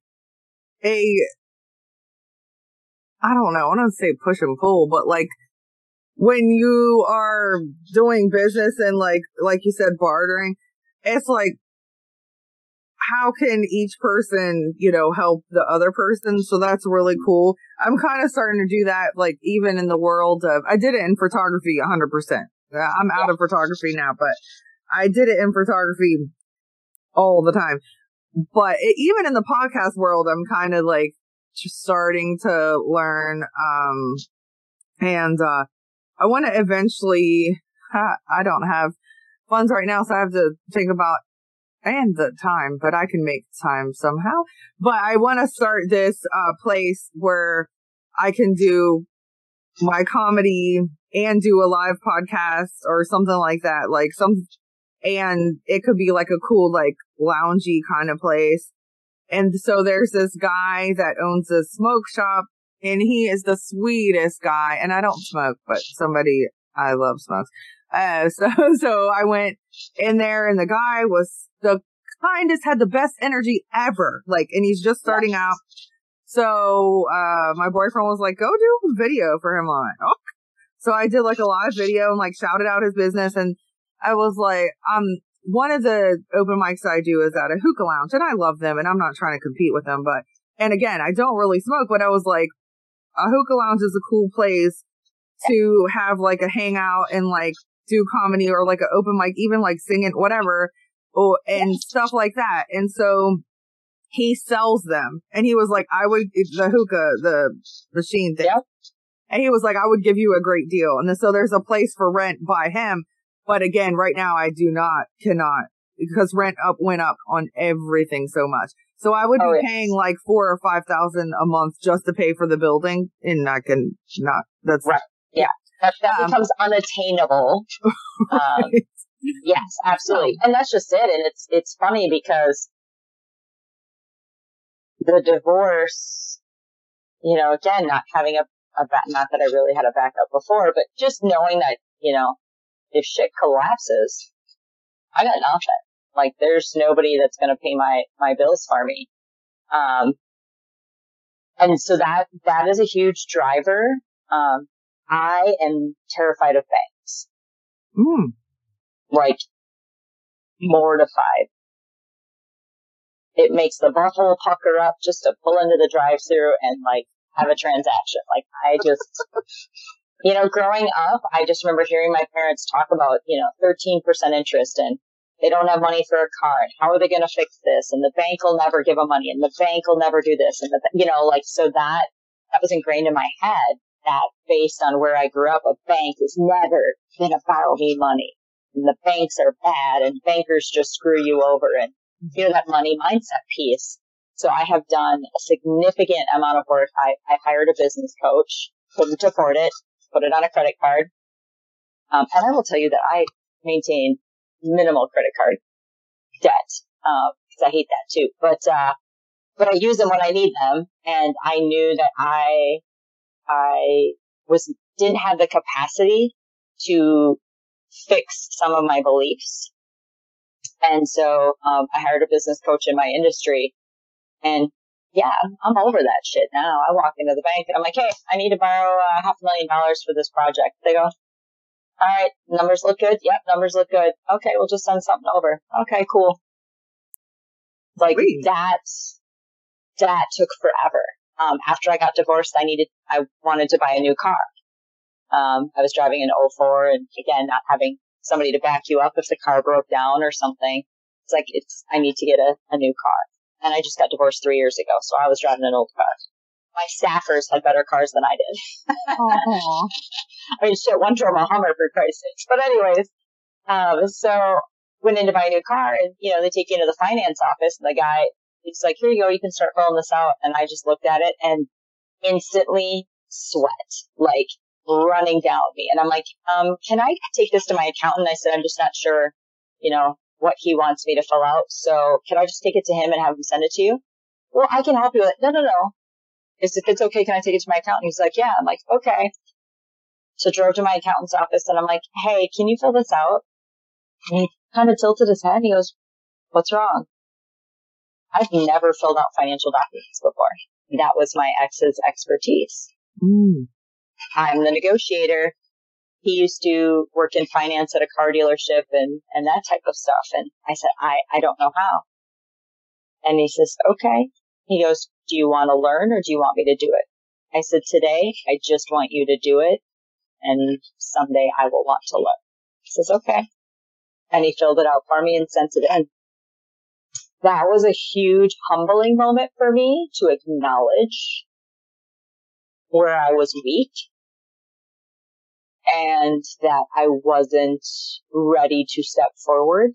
a, I don't know, I don't say push and pull, but like when you are doing business and like, like you said, bartering, it's like how can each person, you know, help the other person? So that's really cool. I'm kind of starting to do that, like even in the world of, I did it in photography 100%. I'm out of photography now, but I did it in photography all the time. But it, even in the podcast world, I'm kind of like starting to learn. Um, and, uh, I want to eventually, I don't have funds right now, so I have to think about and the time, but I can make time somehow. But I want to start this uh, place where I can do my comedy and do a live podcast or something like that. Like some, and it could be like a cool, like loungy kind of place. And so there's this guy that owns a smoke shop and he is the sweetest guy. And I don't smoke, but somebody I love smokes. Uh, so, so I went in there and the guy was the kindest, had the best energy ever. Like, and he's just starting out. So, uh, my boyfriend was like, go do a video for him on. Oh. So I did like a live video and like shouted out his business. And I was like, um, one of the open mics I do is at a hookah lounge and I love them and I'm not trying to compete with them, but, and again, I don't really smoke, but I was like, a hookah lounge is a cool place to have like a hangout and like do comedy or like an open mic, even like singing, whatever or and stuff like that. And so he sells them. And he was like, I would the hookah, the machine thing. Yep. And he was like, I would give you a great deal. And then, so there's a place for rent by him. But again, right now I do not, cannot, because rent up went up on everything so much. So I would oh, be paying like four or five thousand a month just to pay for the building, and I can not. That's right. Yeah, that, that um, becomes unattainable. Um, Yes, absolutely. And that's just it. And it's, it's funny because the divorce, you know, again, not having a, a back, not that I really had a backup before, but just knowing that, you know, if shit collapses, I got nothing. Like there's nobody that's going to pay my, my bills for me. Um, and so that, that is a huge driver. Um, I am terrified of banks. Mm like mortified. It makes the butthole pucker up just to pull into the drive through and like have a transaction. Like I just, you know, growing up, I just remember hearing my parents talk about, you know, 13% interest and they don't have money for a car and how are they going to fix this? And the bank will never give them money and the bank will never do this. And the, you know, like, so that, that was ingrained in my head that based on where I grew up, a bank is never going to borrow me money. And the banks are bad and bankers just screw you over and you know, that money mindset piece. So I have done a significant amount of work. I, I hired a business coach, couldn't afford it, put it on a credit card. Um, and I will tell you that I maintain minimal credit card debt, um, cause I hate that too. But, uh, but I use them when I need them. And I knew that I, I was, didn't have the capacity to fix some of my beliefs. And so, um, I hired a business coach in my industry and yeah, I'm over that shit now. I walk into the bank and I'm like, hey, I need to borrow uh, half a million dollars for this project. They go, all right, numbers look good. Yep, numbers look good. Okay, we'll just send something over. Okay, cool. Like Sweet. that, that took forever. Um, after I got divorced, I needed, I wanted to buy a new car. Um, I was driving an 04 and again, not having somebody to back you up if the car broke down or something. It's like, it's, I need to get a, a new car and I just got divorced three years ago, so I was driving an old car. My staffers had better cars than I did. I mean, shit, one drove a Hummer for Christ's sakes. But anyways, um, so went in to buy a new car, and you know they take you into the finance office, and the guy he's like, "Here you go, you can start filling this out." And I just looked at it and instantly sweat, like running down me. And I'm like, um, "Can I take this to my accountant?" I said, "I'm just not sure, you know, what he wants me to fill out. So can I just take it to him and have him send it to you? Well, I can help you with it. No, no, no. Is if it's okay, can I take it to my accountant? He's like, yeah. I'm like, okay. So I drove to my accountant's office and I'm like, hey, can you fill this out? And he kind of tilted his head and he goes, what's wrong? I've never filled out financial documents before. That was my ex's expertise. Mm. I'm the negotiator he used to work in finance at a car dealership and, and that type of stuff. And I said, I, I don't know how. And he says, okay. He goes, do you want to learn or do you want me to do it? I said, today, I just want you to do it. And someday I will want to learn. He says, okay. And he filled it out for me and sent it in. That was a huge humbling moment for me to acknowledge where I was weak and that I wasn't ready to step forward.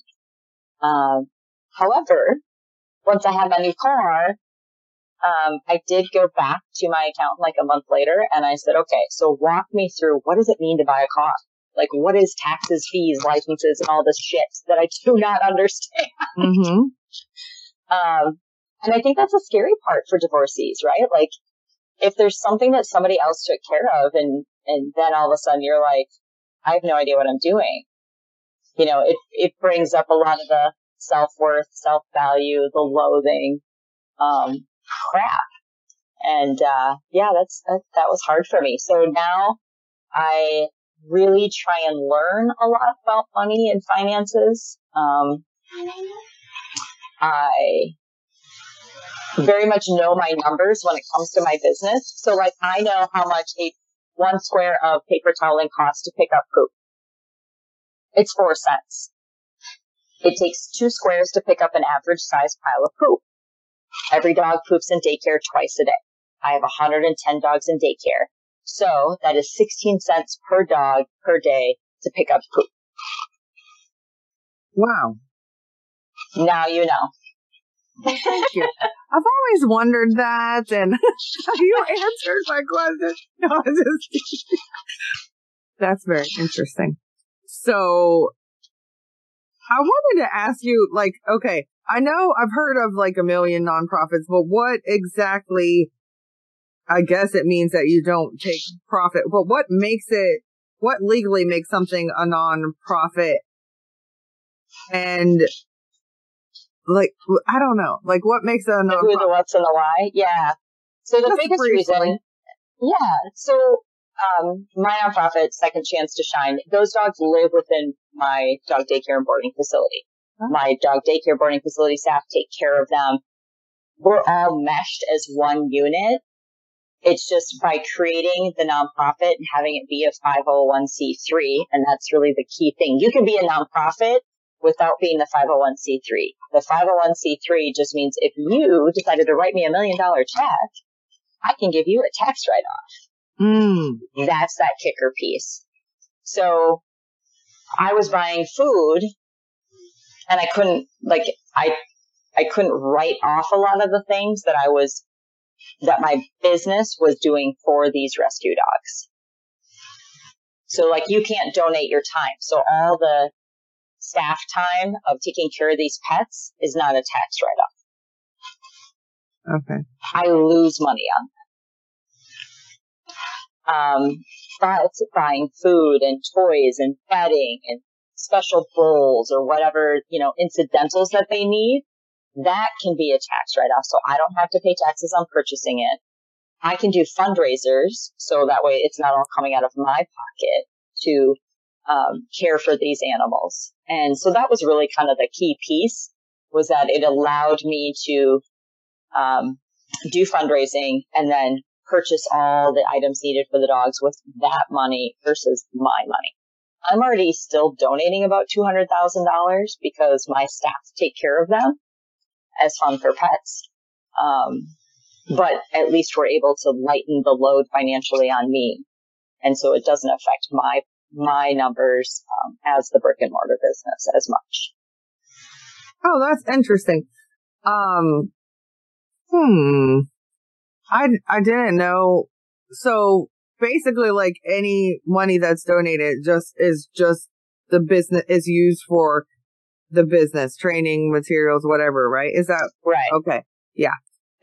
Um, however, once I had my new car, um, I did go back to my account like a month later and I said, okay, so walk me through what does it mean to buy a car? Like what is taxes, fees, licenses, and all this shit that I do not understand. Mm-hmm. um, and I think that's a scary part for divorcees, right? Like if there's something that somebody else took care of and and then all of a sudden you're like, I have no idea what I'm doing. You know, it, it brings up a lot of the self-worth, self-value, the loathing, um, crap. And, uh, yeah, that's, that, that was hard for me. So now I really try and learn a lot about money and finances. Um, I very much know my numbers when it comes to my business. So like I know how much a one square of paper toweling costs to pick up poop. It's four cents. It takes two squares to pick up an average size pile of poop. Every dog poops in daycare twice a day. I have 110 dogs in daycare. So that is 16 cents per dog per day to pick up poop. Wow. Now you know. Thank you. I've always wondered that, and you answered my question. No, just, that's very interesting. So, I wanted to ask you, like, okay, I know I've heard of like a million nonprofits, but what exactly? I guess it means that you don't take profit, but what makes it? What legally makes something a nonprofit? And like I don't know, like what makes a nonprofit? Who the what's and the why? Yeah. So the That's biggest reason, yeah. So um, my nonprofit, Second Chance to Shine, those dogs live within my dog daycare and boarding facility. Oh. My dog daycare boarding facility staff take care of them. We're all meshed as one unit. It's just by creating the nonprofit and having it be a 501c3. And that's really the key thing. You can be a nonprofit without being the 501c3. The 501c3 just means if you decided to write me a million dollar check, I can give you a tax write off. Mm. That's that kicker piece. So I was buying food and I couldn't like I I couldn't write off a lot of the things that I was that my business was doing for these rescue dogs. So like you can't donate your time. So all the staff time of taking care of these pets is not a tax write off. Okay. I lose money on that. Um, buying food and toys and bedding and special bowls or whatever, you know, incidentals that they need, that can be a tax write off. So I don't have to pay taxes on purchasing it. I can do fundraisers so that way it's not all coming out of my pocket to um, care for these animals. And so that was really kind of the key piece was that it allowed me to um, do fundraising and then purchase all the items needed for the dogs with that money versus my money. I'm already still donating about $200,000 because my staff take care of them as fun for pets. Um, but at least we're able to lighten the load financially on me. And so it doesn't affect my, my numbers, um, as the brick and mortar business as much. Oh, that's interesting. Um, hmm. I, I didn't know. So basically like any money that's donated just is just the business is used for the business training materials, whatever, right? Is that right? Okay. Yeah.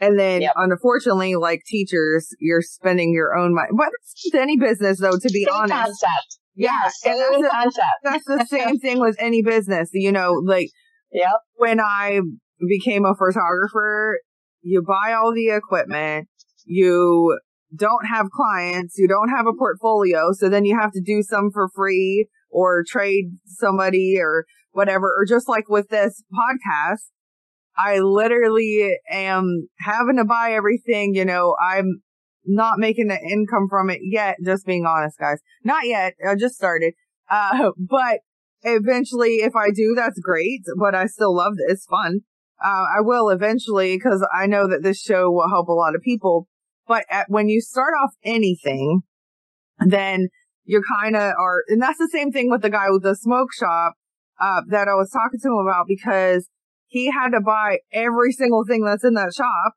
And then yep. unfortunately, like teachers, you're spending your own money. But it's any business though, to be same honest. Concept. Yeah. Same that's the, concept. That's the same thing with any business. You know, like yep. when I became a photographer, you buy all the equipment, you don't have clients, you don't have a portfolio, so then you have to do some for free or trade somebody or whatever, or just like with this podcast, I literally am having to buy everything, you know, I'm not making an income from it yet, just being honest, guys. Not yet. I just started. Uh, but eventually, if I do, that's great, but I still love it. It's fun. Uh, I will eventually because I know that this show will help a lot of people. But at, when you start off anything, then you're kind of are, and that's the same thing with the guy with the smoke shop, uh, that I was talking to him about because he had to buy every single thing that's in that shop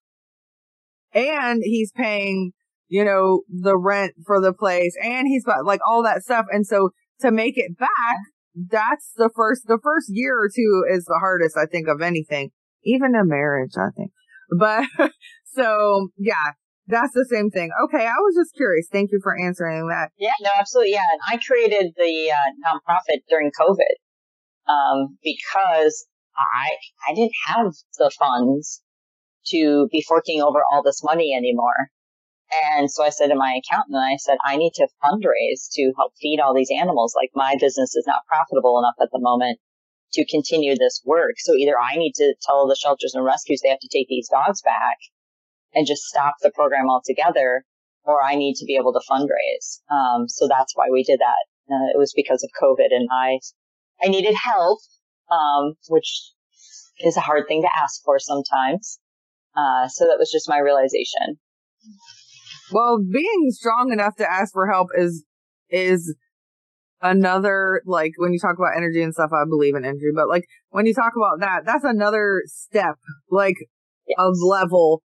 and he's paying, you know, the rent for the place and he's got like all that stuff. And so to make it back, that's the first, the first year or two is the hardest, I think, of anything, even a marriage, I think. But so yeah, that's the same thing. Okay, I was just curious. Thank you for answering that. Yeah, no, absolutely. Yeah, and I created the uh, nonprofit during COVID um, because I I didn't have the funds to be forking over all this money anymore. And so I said to my accountant, I said, I need to fundraise to help feed all these animals. Like my business is not profitable enough at the moment to continue this work. So either I need to tell the shelters and rescues they have to take these dogs back and just stop the program altogether, or I need to be able to fundraise. Um, so that's why we did that. Uh, it was because of COVID, and I I needed help, um, which is a hard thing to ask for sometimes. Uh, so that was just my realization. Well, being strong enough to ask for help is is another like when you talk about energy and stuff. I believe in energy, but like when you talk about that, that's another step, like yes. a level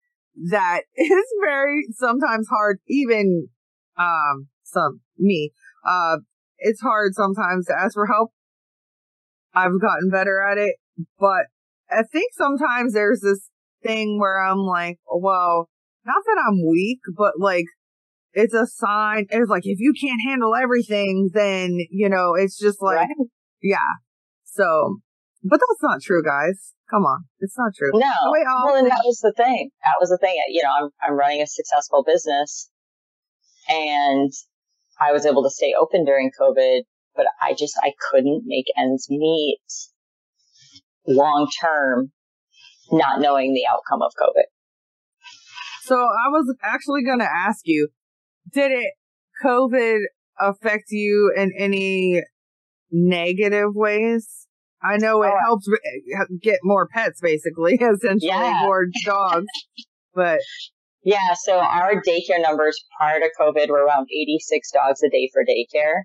that is very sometimes hard, even, um, some, me, uh, it's hard sometimes to ask for help. I've gotten better at it, but I think sometimes there's this thing where I'm like, well, not that I'm weak, but like, it's a sign. It's like, if you can't handle everything, then, you know, it's just like, right. yeah. So, but that's not true, guys. Come on. It's not true. No. Well, and that was the thing. That was the thing. You know, I'm, I'm running a successful business and I was able to stay open during COVID, but I just, I couldn't make ends meet long term, not knowing the outcome of COVID. So I was actually going to ask you, did it COVID affect you in any negative ways? I know it oh, helps get more pets, basically, essentially yeah. more dogs, but yeah. So our daycare numbers prior to COVID were around 86 dogs a day for daycare.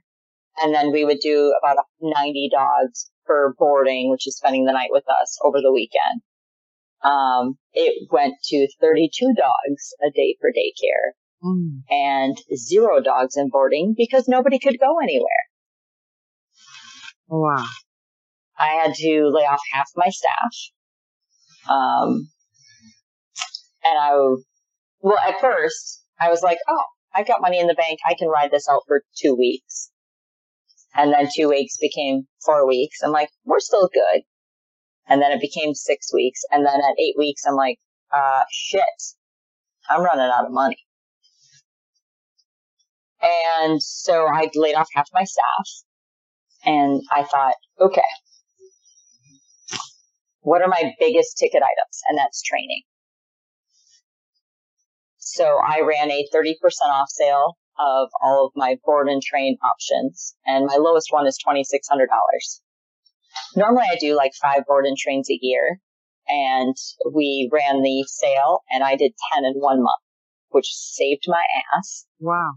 And then we would do about 90 dogs for boarding, which is spending the night with us over the weekend. Um, it went to 32 dogs a day for daycare mm. and zero dogs in boarding because nobody could go anywhere. Wow. I had to lay off half my staff. Um, and I, well, at first I was like, oh, I got money in the bank. I can ride this out for two weeks. And then two weeks became four weeks. I'm like, we're still good. And then it became six weeks. And then at eight weeks, I'm like, uh, shit, I'm running out of money. And so I laid off half my staff and I thought, okay, what are my biggest ticket items? And that's training. So I ran a 30% off sale of all of my board and train options. And my lowest one is $2,600. Normally I do like five board and trains a year and we ran the sale and I did 10 in one month, which saved my ass. Wow.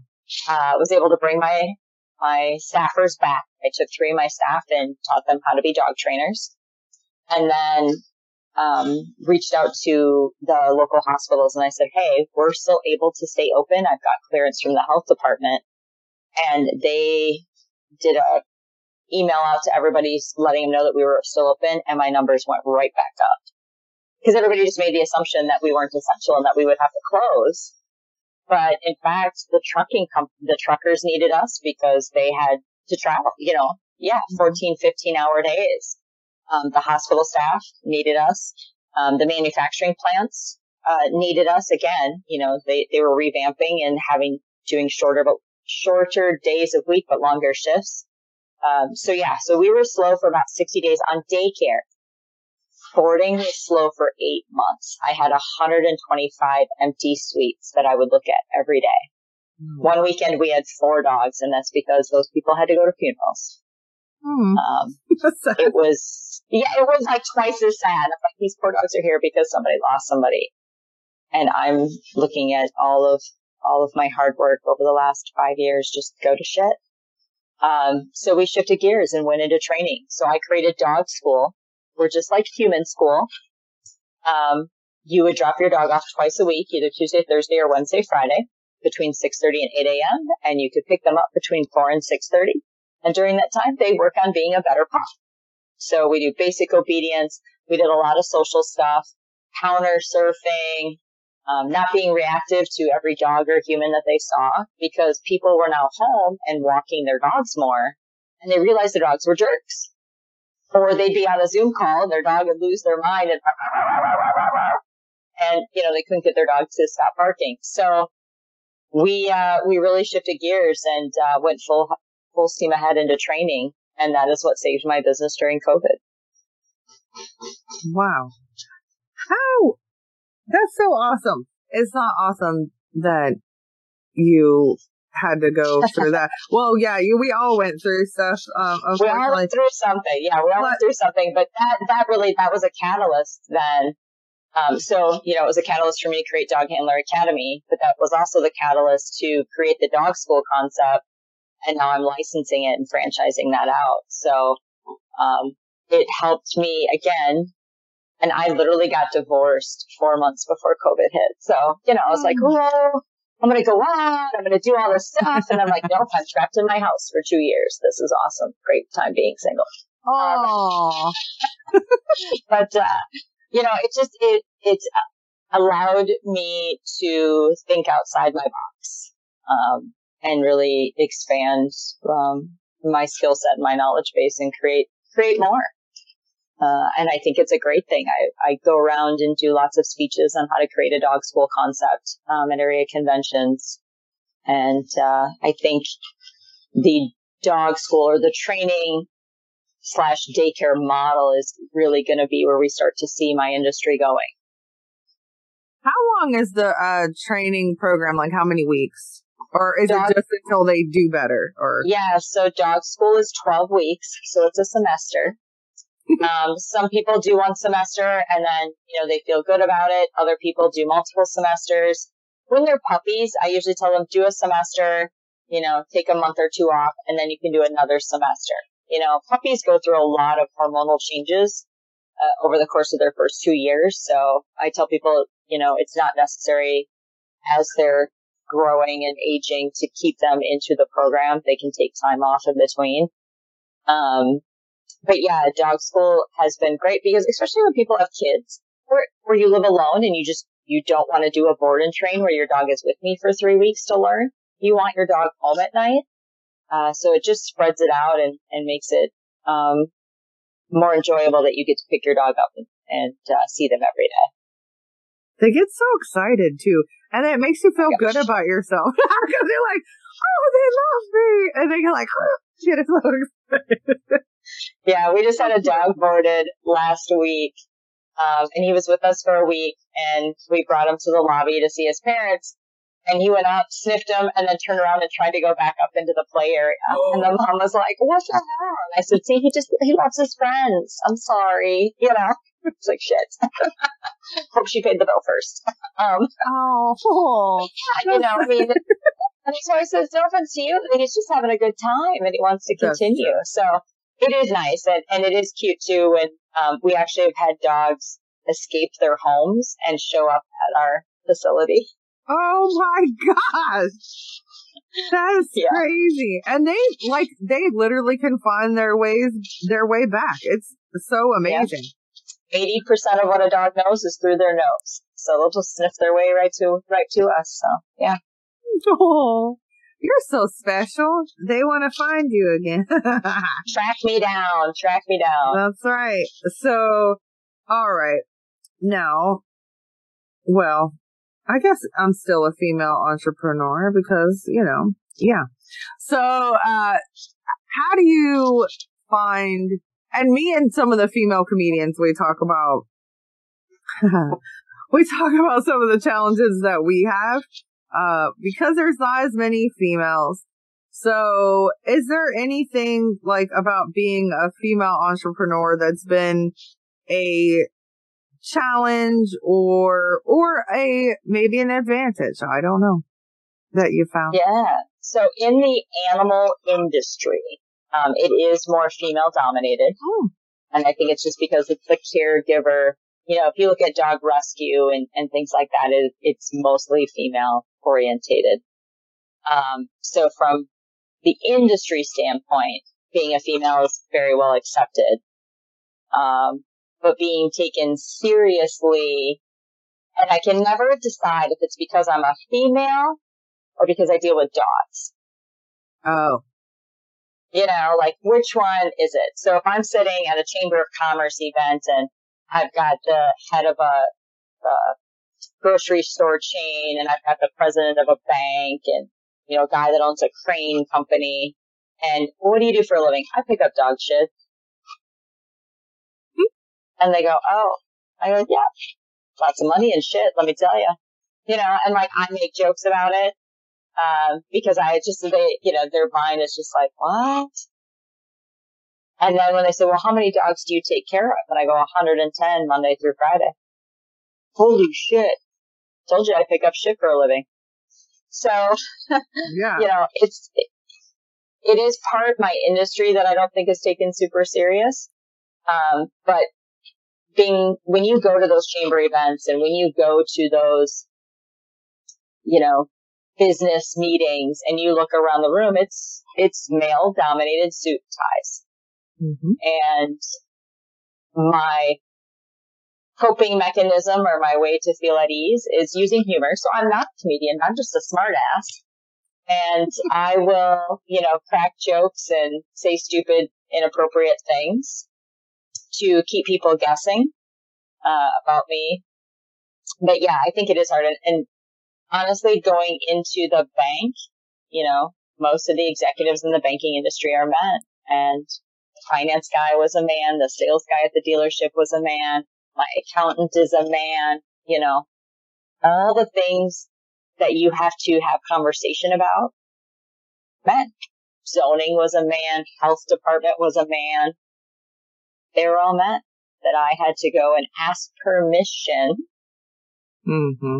Uh, was able to bring my, my staffers back. I took three of my staff and taught them how to be dog trainers. And then um, reached out to the local hospitals and I said, Hey, we're still able to stay open. I've got clearance from the health department. And they did a email out to everybody letting them know that we were still open and my numbers went right back up. Because everybody just made the assumption that we weren't essential and that we would have to close. But in fact, the trucking comp- the truckers needed us because they had to travel, you know, yeah, 14, 15 hour days. Um, the hospital staff needed us. Um, the manufacturing plants uh, needed us again. You know, they, they were revamping and having doing shorter but shorter days of week but longer shifts. Um, so yeah, so we were slow for about 60 days on daycare. Boarding was slow for eight months. I had 125 empty suites that I would look at every day. Mm. One weekend we had four dogs, and that's because those people had to go to funerals. Mm. Um, it was, yeah, it was like twice as sad. Like, these poor dogs are here because somebody lost somebody. And I'm looking at all of, all of my hard work over the last five years just go to shit. Um, so we shifted gears and went into training. So I created dog school. We're just like human school. Um, you would drop your dog off twice a week, either Tuesday, Thursday, or Wednesday, Friday, between 6:30 and 8 a.m. And you could pick them up between 4 and 6:30. And during that time, they work on being a better pup. So we do basic obedience. We did a lot of social stuff, counter surfing, um, not being reactive to every dog or human that they saw because people were now home and walking their dogs more and they realized the dogs were jerks. Or they'd be on a Zoom call and their dog would lose their mind and, and you know, they couldn't get their dog to stop barking. So we, uh, we really shifted gears and, uh, went full, full steam ahead into training. And that is what saved my business during COVID. Wow. How that's so awesome. It's not awesome that you had to go through that. Well, yeah, you, we all went through stuff. Um, we all went through something. Yeah, we all but, went through something, but that, that really, that was a catalyst then. Um, so, you know, it was a catalyst for me to create Dog Handler Academy, but that was also the catalyst to create the dog school concept. And now I'm licensing it and franchising that out. So, um, it helped me again and I literally got divorced four months before COVID hit. So, you know, I was like, oh, oh I'm going to go out. I'm going to do all this stuff. And I'm like, nope, I'm trapped in my house for two years. This is awesome. Great time being single. Oh, um, but, uh, you know, it just, it, it's allowed me to think outside my box, um, and really expand, um, my skill set my knowledge base and create, create more. Uh, and I think it's a great thing. I, I go around and do lots of speeches on how to create a dog school concept um, at area conventions. And uh, I think the dog school or the training slash daycare model is really going to be where we start to see my industry going. How long is the uh, training program? Like how many weeks? Or is dog, it just until they do better? Or yeah, so dog school is twelve weeks, so it's a semester. um, some people do one semester and then you know they feel good about it. Other people do multiple semesters. When they're puppies, I usually tell them do a semester, you know, take a month or two off, and then you can do another semester. You know, puppies go through a lot of hormonal changes uh, over the course of their first two years. So I tell people, you know, it's not necessary as they're growing and aging to keep them into the program. They can take time off in between. Um, but yeah, dog school has been great because especially when people have kids where, where you live alone and you just, you don't want to do a board and train where your dog is with me for three weeks to learn. You want your dog home at night. Uh, so it just spreads it out and, and makes it, um, more enjoyable that you get to pick your dog up and, and uh, see them every day. They get so excited too. And it makes you feel good about yourself because they're like, oh, they love me. And they get like, oh, get so excited. yeah, we just had a dog boarded last week. Um, and he was with us for a week and we brought him to the lobby to see his parents. And he went up, sniffed him, and then turned around and tried to go back up into the play area. Oh. And the mom was like, "What the hell?" I said, "See, he just he loves his friends. I'm sorry, you know." It's like shit. Hope she paid the bill first. Um, oh, yeah, you know, I mean, and so I says, "No offense to you, he's just having a good time, and he wants to continue." So it is nice, and, and it is cute too. When um, we actually have had dogs escape their homes and show up at our facility. Oh my gosh. That's yeah. crazy. And they like they literally can find their ways their way back. It's so amazing. Eighty percent of what a dog knows is through their nose. So they'll just sniff their way right to right to us. So yeah. Oh, you're so special. They want to find you again. track me down. Track me down. That's right. So, all right. Now, well, I guess I'm still a female entrepreneur because, you know, yeah. So, uh, how do you find, and me and some of the female comedians, we talk about, we talk about some of the challenges that we have, uh, because there's not as many females. So is there anything like about being a female entrepreneur that's been a challenge or or a maybe an advantage. I don't know that you found. Yeah. So in the animal industry, um, it is more female dominated, oh. and I think it's just because it's the caregiver. You know, if you look at dog rescue and, and things like that, it, it's mostly female orientated. Um, so from the industry standpoint, being a female is very well accepted. Um, but being taken seriously. And I can never decide if it's because I'm a female or because I deal with dogs. Oh. You know, like which one is it? So if I'm sitting at a Chamber of Commerce event and I've got the head of a, a grocery store chain and I've got the president of a bank and, you know, a guy that owns a crane company. And what do you do for a living? I pick up dog shit. And they go, oh, I go, yeah, lots of money and shit, let me tell you. You know, and like I make jokes about it, um, because I just, they, you know, their mind is just like, what? And then when they say, well, how many dogs do you take care of? And I go, 110 Monday through Friday. Holy shit. Told you I pick up shit for a living. So, yeah. you know, it's, it, it is part of my industry that I don't think is taken super serious. Um, but being when you go to those chamber events and when you go to those, you know, business meetings and you look around the room, it's it's male dominated suit ties. Mm-hmm. And my coping mechanism or my way to feel at ease is using humor. So I'm not a comedian. I'm just a smartass. And I will, you know, crack jokes and say stupid, inappropriate things to keep people guessing uh, about me. But yeah, I think it is hard. And, and honestly, going into the bank, you know, most of the executives in the banking industry are men. And the finance guy was a man. The sales guy at the dealership was a man. My accountant is a man. You know, all the things that you have to have conversation about, men. Zoning was a man, health department was a man. They were all men that I had to go and ask permission Mm-hmm.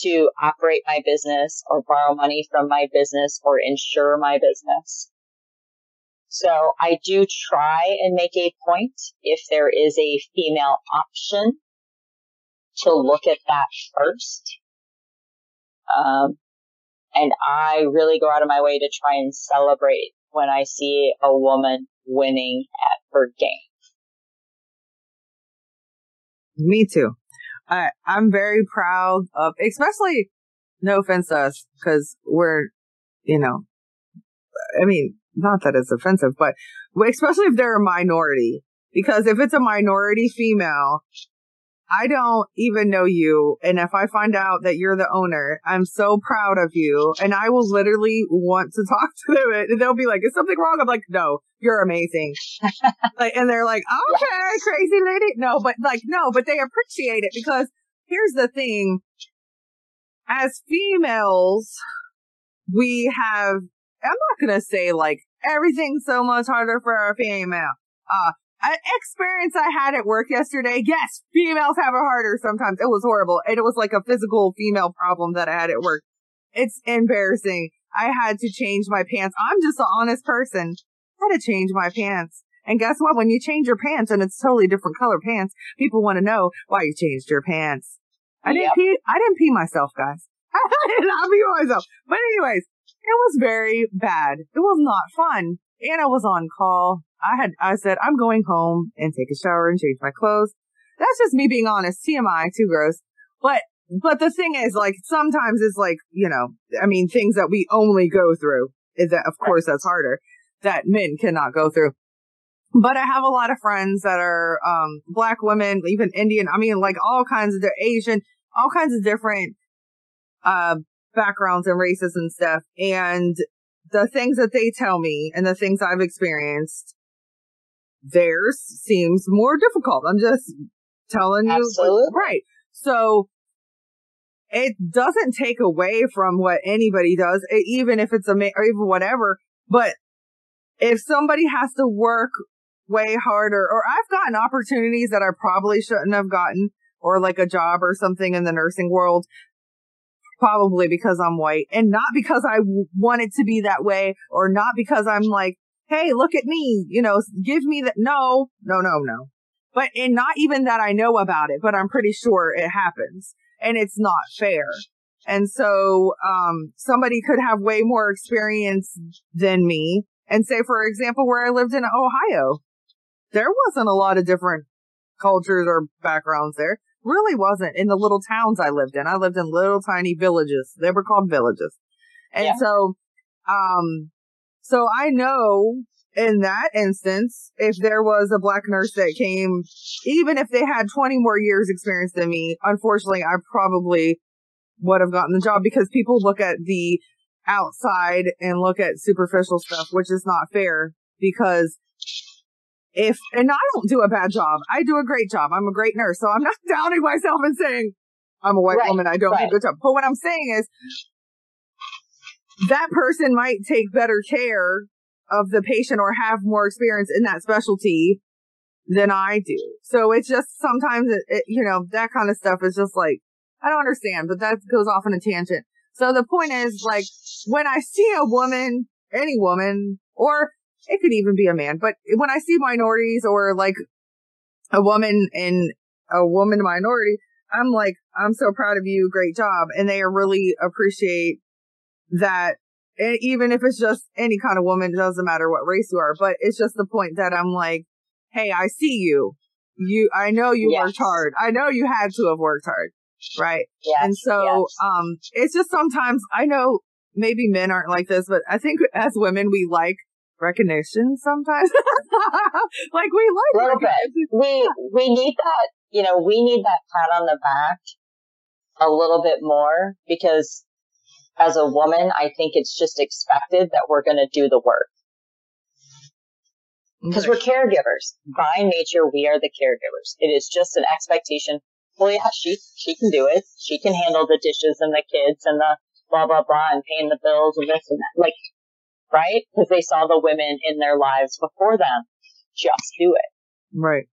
to operate my business or borrow money from my business or insure my business. So I do try and make a point if there is a female option to look at that first. Um, and I really go out of my way to try and celebrate when I see a woman winning at her game. Me too. I I'm very proud of, especially no offense to us because we're, you know, I mean, not that it's offensive, but especially if they're a minority, because if it's a minority female, I don't even know you. And if I find out that you're the owner, I'm so proud of you. And I will literally want to talk to them. And they'll be like, is something wrong? I'm like, no, you're amazing. like, and they're like, okay, crazy lady. No, but like, no, but they appreciate it because here's the thing. As females, we have, I'm not going to say like everything's so much harder for a female. Uh, an experience I had at work yesterday. Yes, females have it harder sometimes. It was horrible. And it was like a physical female problem that I had at work. It's embarrassing. I had to change my pants. I'm just an honest person. I had to change my pants. And guess what? When you change your pants and it's totally different color pants, people want to know why you changed your pants. I didn't Yep. pee. I didn't pee myself, guys. I did not pee myself. But anyways, it was very bad. It was not fun. And I was on call. I had, I said, I'm going home and take a shower and change my clothes. That's just me being honest. TMI, too gross. But, but the thing is, like, sometimes it's like, you know, I mean, things that we only go through is that, of course, that's harder that men cannot go through. But I have a lot of friends that are, um, black women, even Indian. I mean, like all kinds of, they're Asian, all kinds of different, uh, backgrounds and races and stuff. And the things that they tell me and the things I've experienced, theirs seems more difficult. I'm just telling you. Absolutely. Right. So it doesn't take away from what anybody does, even if it's a, ma- or even whatever. But if somebody has to work way harder, or I've gotten opportunities that I probably shouldn't have gotten, or like a job or something in the nursing world, probably because I'm white and not because I w- want it to be that way or not because I'm like, Hey, look at me, you know, give me that. No, no, no, no. But, and not even that I know about it, but I'm pretty sure it happens and it's not fair. And so, um, somebody could have way more experience than me and say, for example, where I lived in Ohio, there wasn't a lot of different cultures or backgrounds there. Really wasn't in the little towns I lived in. I lived in little tiny villages. They were called villages. And Yeah. so, um, so I know in that instance, if there was a black nurse that came, even if they had 20 more years experience than me, unfortunately, I probably would have gotten the job because people look at the outside and look at superficial stuff, which is not fair because if, and I don't do a bad job. I do a great job. I'm a great nurse. So I'm not downing myself and saying I'm a white Right, woman. I don't do a good job. But what I'm saying is that person might take better care of the patient or have more experience in that specialty than I do. So it's just sometimes it, it, you know, that kind of stuff is just like, I don't understand, but that goes off on a tangent. So the point is like when I see a woman, any woman, or it could even be a man, but when I see minorities or like a woman in a woman minority, I'm like, I'm so proud of you. Great job. And they really appreciate that. Even if it's just any kind of woman, it doesn't matter what race you are, but it's just the point that I'm like, Hey, I see you. You, I know you Yes. worked hard. I know you had to have worked hard. Right. Yes. And so, yes. um, it's just sometimes I know maybe men aren't like this, but I think as women, we like recognition sometimes. like we like Little bit. recognition. we we need that you know we need that pat on the back a little bit more because as a woman i think it's just expected that we're going to do the work because we're caregivers by nature we are the caregivers it is just an expectation well, yeah, she, she can do it. She can handle the dishes and the kids and the blah, blah, blah and paying the bills and this and that. Like, right? Because they saw the women in their lives before them just do it. Right.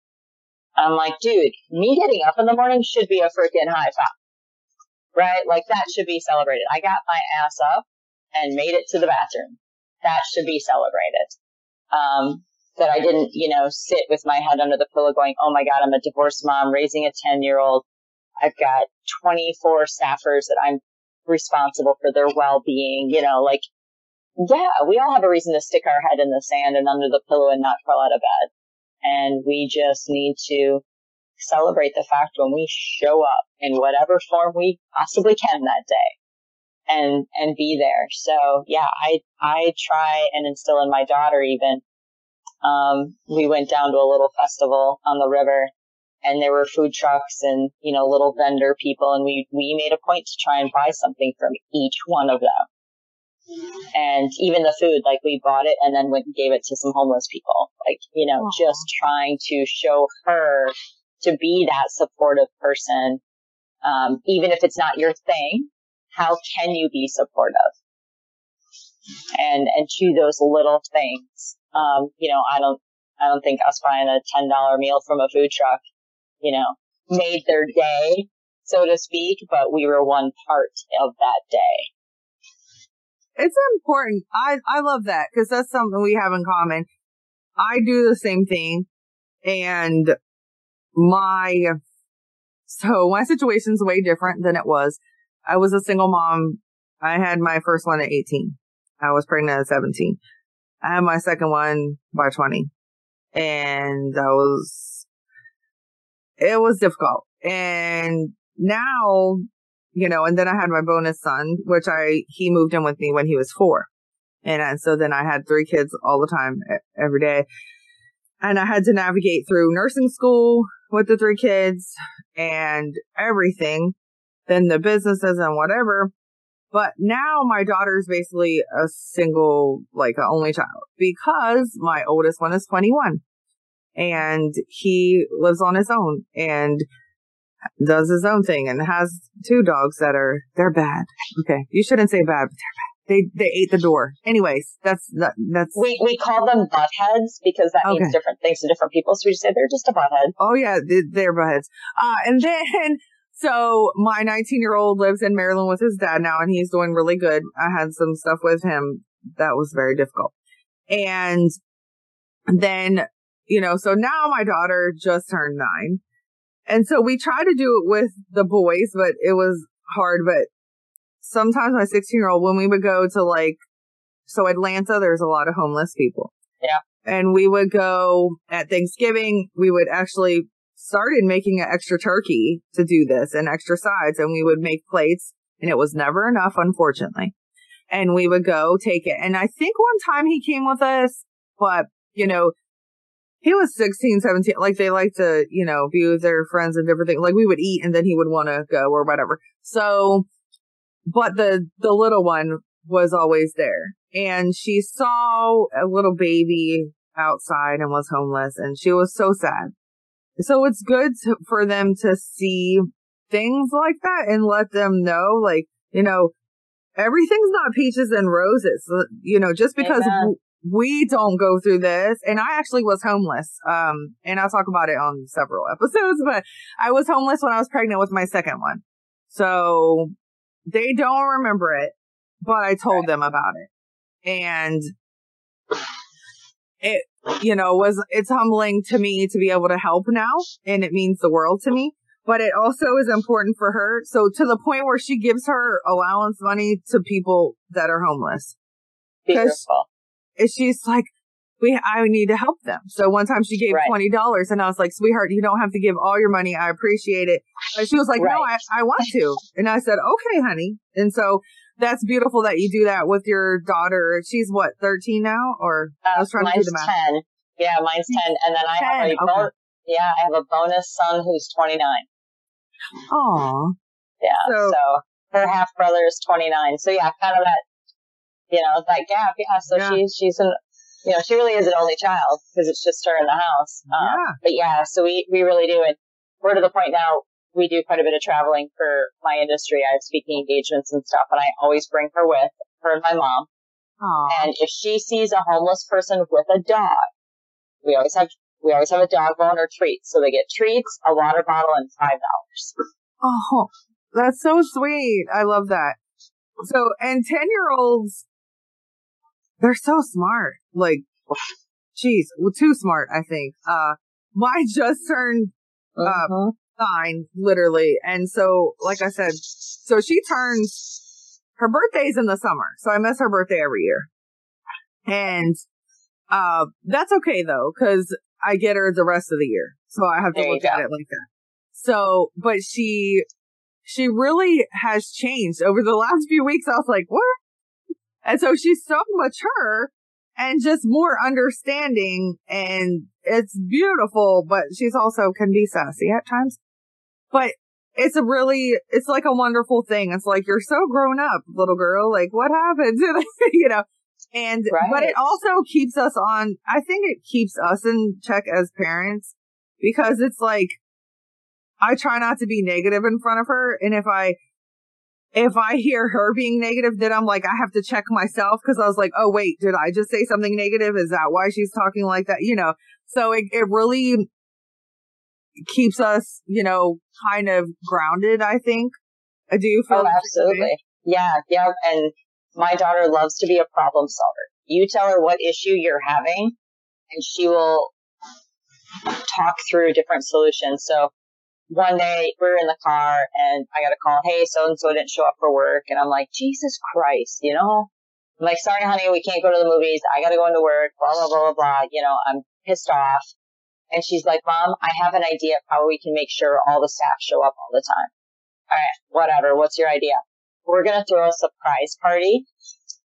I'm like, dude, me getting up in the morning should be a freaking high five. Right? Like that should be celebrated. I got my ass up and made it to the bathroom. That should be celebrated. Um, that I didn't, you know, sit with my head under the pillow going, oh my God, I'm a divorced mom raising a 10 year old. I've got 24 staffers that I'm responsible for their well being, you know, like, yeah, we all have a reason to stick our head in the sand and under the pillow and not crawl out of bed. And we just need to celebrate the fact when we show up in whatever form we possibly can that day and, and be there. So yeah, I, I try and instill in my daughter even, um, we went down to a little festival on the river and there were food trucks and, you know, little vendor people. And we, we made a point to try and buy something from each one of them. And even the food, like we bought it and then went and gave it to some homeless people. Like, you know, Aww. just trying to show her to be that supportive person. Um, even if it's not your thing, how can you be supportive? And, and to those little things. Um, you know, I don't, I don't think us buying a $10 meal from a food truck, you know, made their day, so to speak, but we were one part of that day. It's important. I, I love that because that's something we have in common. I do the same thing and my, so my situation's way different than it was. I was a single mom. I had my first one at 18. I was pregnant at 17. I had my second one by 20 and that was, it was difficult. And now you know, and then I had my bonus son, which I, he moved in with me when he was four. And, and so then I had three kids all the time, every day. And I had to navigate through nursing school with the three kids and everything, then the businesses and whatever. But now my daughter's basically a single, like an only child because my oldest one is 21 and he lives on his own and does his own thing and has two dogs that are they're bad. Okay, you shouldn't say bad, but they're bad. They they ate the door. Anyways, that's that, that's we we call them butt heads because that okay. means different things to different people. So we just say they're just a butt head. Oh yeah, they're butt heads. Uh, and then so my 19 year old lives in Maryland with his dad now, and he's doing really good. I had some stuff with him that was very difficult, and then you know, so now my daughter just turned nine and so we tried to do it with the boys, but it was hard. But sometimes my 16 year old, when we would go to like, so Atlanta, there's a lot of homeless people. Yeah. And we would go at Thanksgiving, we would actually started making an extra turkey to do this and extra sides and we would make plates and it was never enough, unfortunately. And we would go take it. And I think one time he came with us, but you know, he was 16, 17. Like they like to, you know, be with their friends and different things. Like we would eat and then he would want to go or whatever. So, but the, the little one was always there and she saw a little baby outside and was homeless and she was so sad. So it's good to, for them to see things like that and let them know, like, you know, everything's not peaches and roses. You know, just because we don't go through this. And I actually was homeless. Um, and I'll talk about it on several episodes, but I was homeless when I was pregnant with my second one. So they don't remember it, but I told them about it. And it, you know, was, it's humbling to me to be able to help now. And it means the world to me. But it also is important for her. So to the point where she gives her allowance money to people that are homeless. Beautiful and she's like, we, I need to help them. So one time she gave $20 and I was like, sweetheart, you don't have to give all your money. I appreciate it. And she was like, right. no, I, I want to. And I said, okay, honey. And so that's beautiful that you do that with your daughter. She's what, 13 now? Or uh, I was trying to do the math. 10. Yeah, mine's 10. And then I 10. have a, okay. bon- yeah, I have a bonus son who's 29. Aw. Yeah. So, so her half brother is 29. So yeah, kind of that you know, that gap. Yeah. So yeah. she's, she's an, you know, she really is an only child because it's just her in the house. Um, yeah. But yeah, so we, we really do And We're to the point now we do quite a bit of traveling for my industry. I have speaking engagements and stuff, and I always bring her with her and my mom. Aww. And if she sees a homeless person with a dog, we always have we always have a dog bone or treats. So they get treats, a water bottle, and five dollars. Oh, that's so sweet. I love that. So, and 10 year olds, they're so smart. Like, geez, well, too smart, I think. Uh, mine just turned uh, Mhm. nine, literally. And so, like I said, so she turns, her birthday's in the summer. So I miss her birthday every year. And, uh, that's okay though, cause I get her the rest of the year. So I have to There look at it like that. So, but she, she really has changed over the last few weeks. I was like, what? And so she's so mature and just more understanding and it's beautiful, but she's also can be sassy at times. But it's a really, it's like a wonderful thing. It's like, you're so grown up, little girl. Like, what happened to the, you know? And, but it also keeps us on, I think it keeps us in check as parents because it's like, I try not to be negative in front of her. And if I, if I hear her being negative, then I'm like, I have to check myself because I was like, oh, wait, did I just say something negative? Is that why she's talking like that? You know, so it, it really keeps us, you know, kind of grounded, I think. I do feel Oh, the same way. absolutely. Yeah, yeah. And my daughter loves to be a problem solver. You tell her what issue you're having, and she will talk through different solutions. So one day we were in the car and I got a call, hey, so and so didn't show up for work. And I'm like, Jesus Christ, you know? I'm like, sorry, honey, we can't go to the movies. I got to go into work, blah, blah, blah, blah, blah. You know, I'm pissed off. And she's like, Mom, I have an idea of how we can make sure all the staff show up all the time. All right, whatever. What's your idea? We're going to throw a surprise party.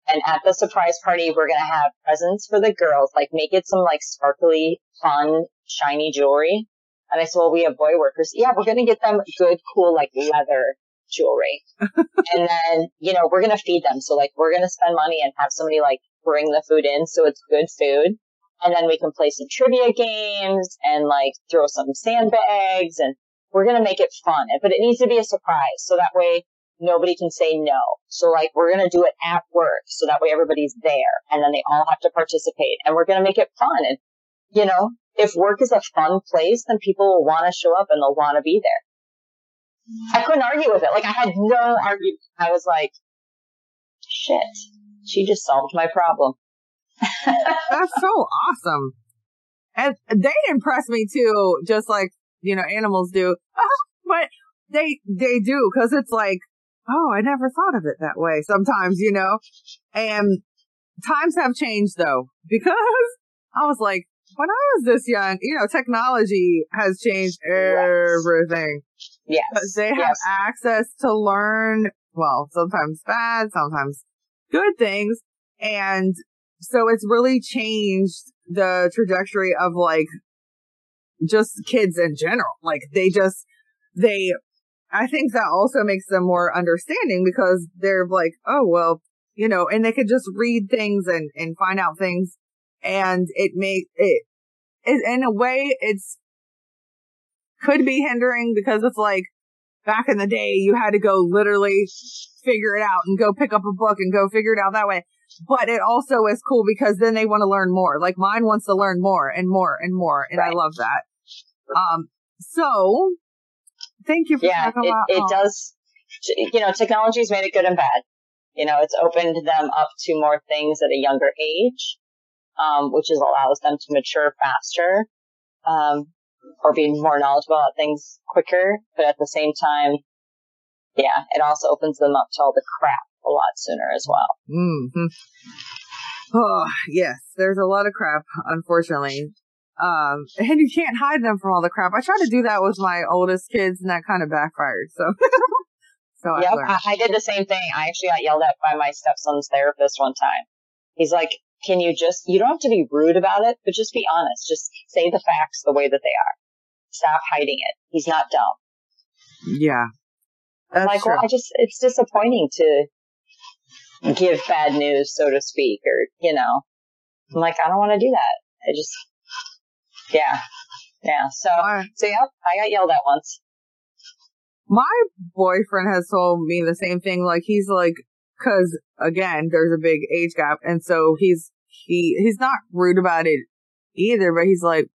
And at the surprise party, we're going to have presents for the girls, like make it some like sparkly, fun, shiny jewelry. And I said, well, we have boy workers. Yeah, we're going to get them good, cool, like leather jewelry. and then, you know, we're going to feed them. So like, we're going to spend money and have somebody like bring the food in. So it's good food. And then we can play some trivia games and like throw some sandbags and we're going to make it fun. But it needs to be a surprise. So that way nobody can say no. So like, we're going to do it at work. So that way everybody's there and then they all have to participate and we're going to make it fun. And, you know, if work is a fun place, then people will want to show up and they'll want to be there. I couldn't argue with it. Like I had no argument. I was like, shit, she just solved my problem. That's so awesome. And they impress me too, just like, you know, animals do. but they, they do, cause it's like, oh, I never thought of it that way sometimes, you know? And times have changed though, because I was like, when I was this young, you know, technology has changed everything. Yes. But they have yes. access to learn, well, sometimes bad, sometimes good things. And so it's really changed the trajectory of like just kids in general. Like they just, they, I think that also makes them more understanding because they're like, oh, well, you know, and they could just read things and, and find out things. And it may, it, it, in a way, it's, could be hindering because it's like back in the day, you had to go literally figure it out and go pick up a book and go figure it out that way. But it also is cool because then they want to learn more. Like mine wants to learn more and more and more. And I love that. Um, so thank you for Yeah, talking it, about, it oh, does. You know, technology's made it good and bad. You know, it's opened them up to more things at a younger age, um, which is allows them to mature faster, um, or be more knowledgeable about things quicker. But at the same time, yeah, it also opens them up to all the crap a lot sooner as well. mhm. Oh, yes. There's a lot of crap, unfortunately. Um, and you can't hide them from all the crap. I tried to do that with my oldest kids and that kind of backfired. So, so Yep. I, I did the same thing. I actually got yelled at by my stepson's therapist one time. He's like, can you just, you don't have to be rude about it, but just be honest. Just say the facts the way that they are. Stop hiding it. He's not dumb. Yeah. That's like, true. well, I just, it's disappointing to give bad news, so to speak, or, you know, I'm like, I don't want to do that. I just, yeah, yeah. So, right. so yeah, I got yelled at once. My boyfriend has told me the same thing. Like he's like, cause again, there's a big age gap. And so he's, he, he's not rude about it either, but he's like,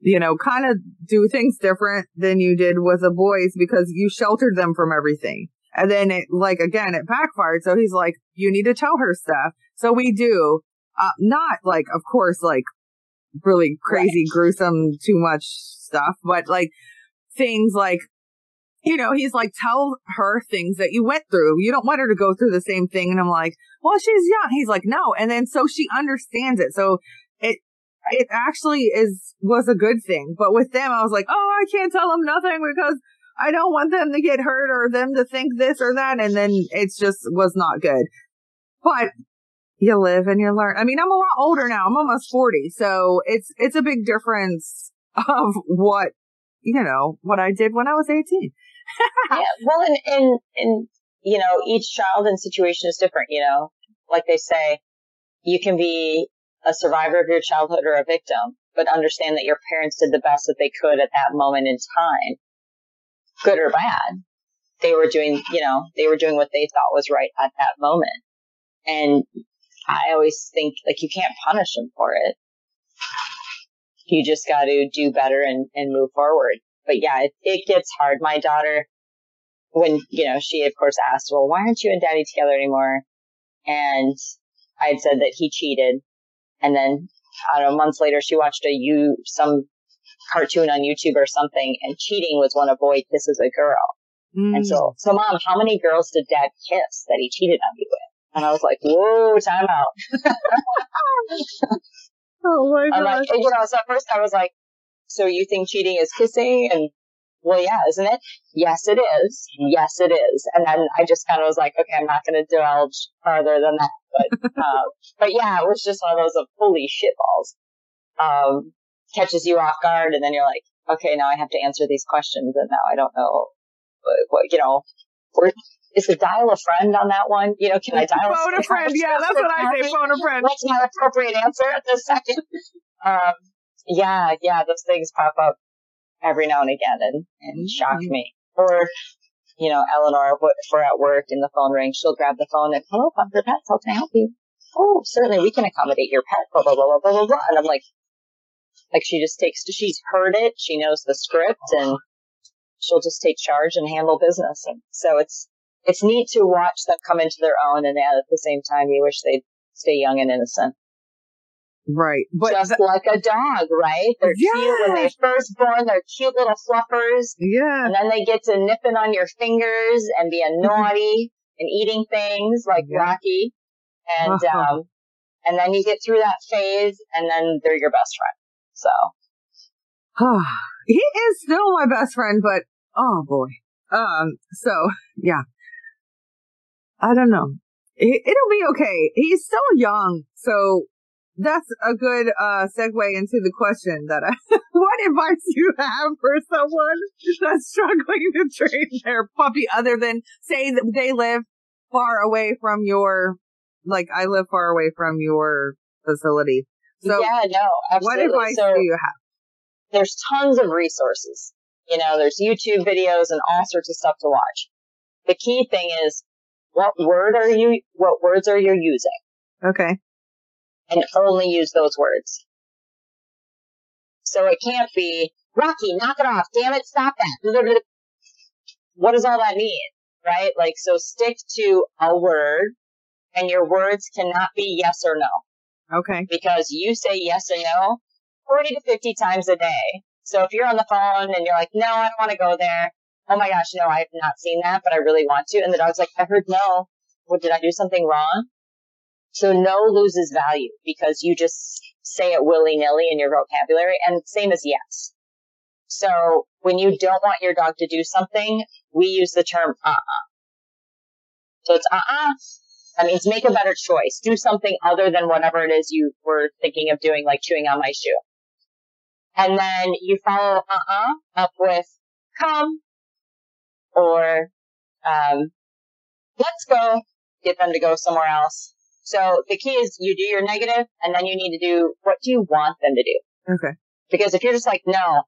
you know, kind of do things different than you did with the boys because you sheltered them from everything. And then it, like, again, it backfired. So he's like, you need to tell her stuff. So we do, uh, not like, of course, like really crazy, right. gruesome, too much stuff, but like things like, you know, he's like, tell her things that you went through. You don't want her to go through the same thing. And I'm like, well, she's young. He's like, no. And then so she understands it. So it, it actually is, was a good thing. But with them, I was like, oh, I can't tell them nothing because I don't want them to get hurt or them to think this or that. And then it's just was not good. But you live and you learn. I mean, I'm a lot older now. I'm almost 40. So it's, it's a big difference of what, you know, what I did when I was 18. Yeah. Well, and, and, and, you know, each child and situation is different, you know, like they say, you can be a survivor of your childhood or a victim, but understand that your parents did the best that they could at that moment in time, good or bad. They were doing, you know, they were doing what they thought was right at that moment. And I always think like you can't punish them for it. You just got to do better and, and move forward. But yeah, it, it gets hard. My daughter, when, you know, she of course asked, well, why aren't you and daddy together anymore? And I had said that he cheated. And then, I don't know, months later, she watched a you, some cartoon on YouTube or something and cheating was when a boy kisses a girl. Mm. And so, so mom, how many girls did dad kiss that he cheated on you with? And I was like, whoa, time out. oh my god. Like, you know, so at first I was like, so you think cheating is kissing? And well, yeah, isn't it? Yes, it is. Yes, it is. And then I just kind of was like, okay, I'm not going to divulge farther than that. But, uh, but yeah, it was just one of those of holy shitballs. Um, catches you off guard and then you're like, okay, now I have to answer these questions and now I don't know what, you know, is the dial a friend on that one? You know, can I dial phone a friend? Yeah, that's what I say. Phone a friend. What's my appropriate answer at this second? Um, yeah, yeah, those things pop up every now and again and, and shock mm-hmm. me. Or, you know, Eleanor, if we're at work and the phone rings, she'll grab the phone and, hello, Bunker Pets, how can I help you? Oh, certainly we can accommodate your pet, blah, blah, blah, blah, blah, blah, blah. And I'm like, like she just takes, she's heard it, she knows the script and she'll just take charge and handle business. And so it's, it's neat to watch them come into their own and at the same time you wish they'd stay young and innocent. Right. But just th- like a dog, right? They're yeah. cute when they're first born. They're cute little fluffers. Yeah. And then they get to nipping on your fingers and being naughty and eating things like yeah. Rocky. And, uh-huh. um, and then you get through that phase and then they're your best friend. So. he is still my best friend, but oh boy. Um, so yeah, I don't know. It, will be okay. He's still young, so that's a good uh segue into the question that I, what advice do you have for someone that's struggling to train their puppy other than say that they live far away from your like I live far away from your facility. So yeah, no, absolutely. What advice so, do you have? There's tons of resources. You know, there's YouTube videos and all sorts of stuff to watch. The key thing is what word are you, what words are you using? Okay. And only use those words. So it can't be, Rocky, knock it off. Damn it, stop that. What does all that mean? Right? Like, so stick to a word and your words cannot be yes or no. Okay. Because you say yes or no 40 to 50 times a day. So if you're on the phone and you're like, no, I don't want to go there oh my gosh, no, I have not seen that, but I really want to. And the dog's like, I heard no. What did I do something wrong? So no loses value because you just say it willy nilly in your vocabulary and same as yes. So when you don't want your dog to do something, we use the term uh-uh. So it's uh-uh. That means make a better choice. Do something other than whatever it is you were thinking of doing, like chewing on my shoe. And then you follow uh-uh up with come, or um, let's go, get them to go somewhere else. So the key is you do your negative and then you need to do what do you want them to do? Okay. Because if you're just like, no,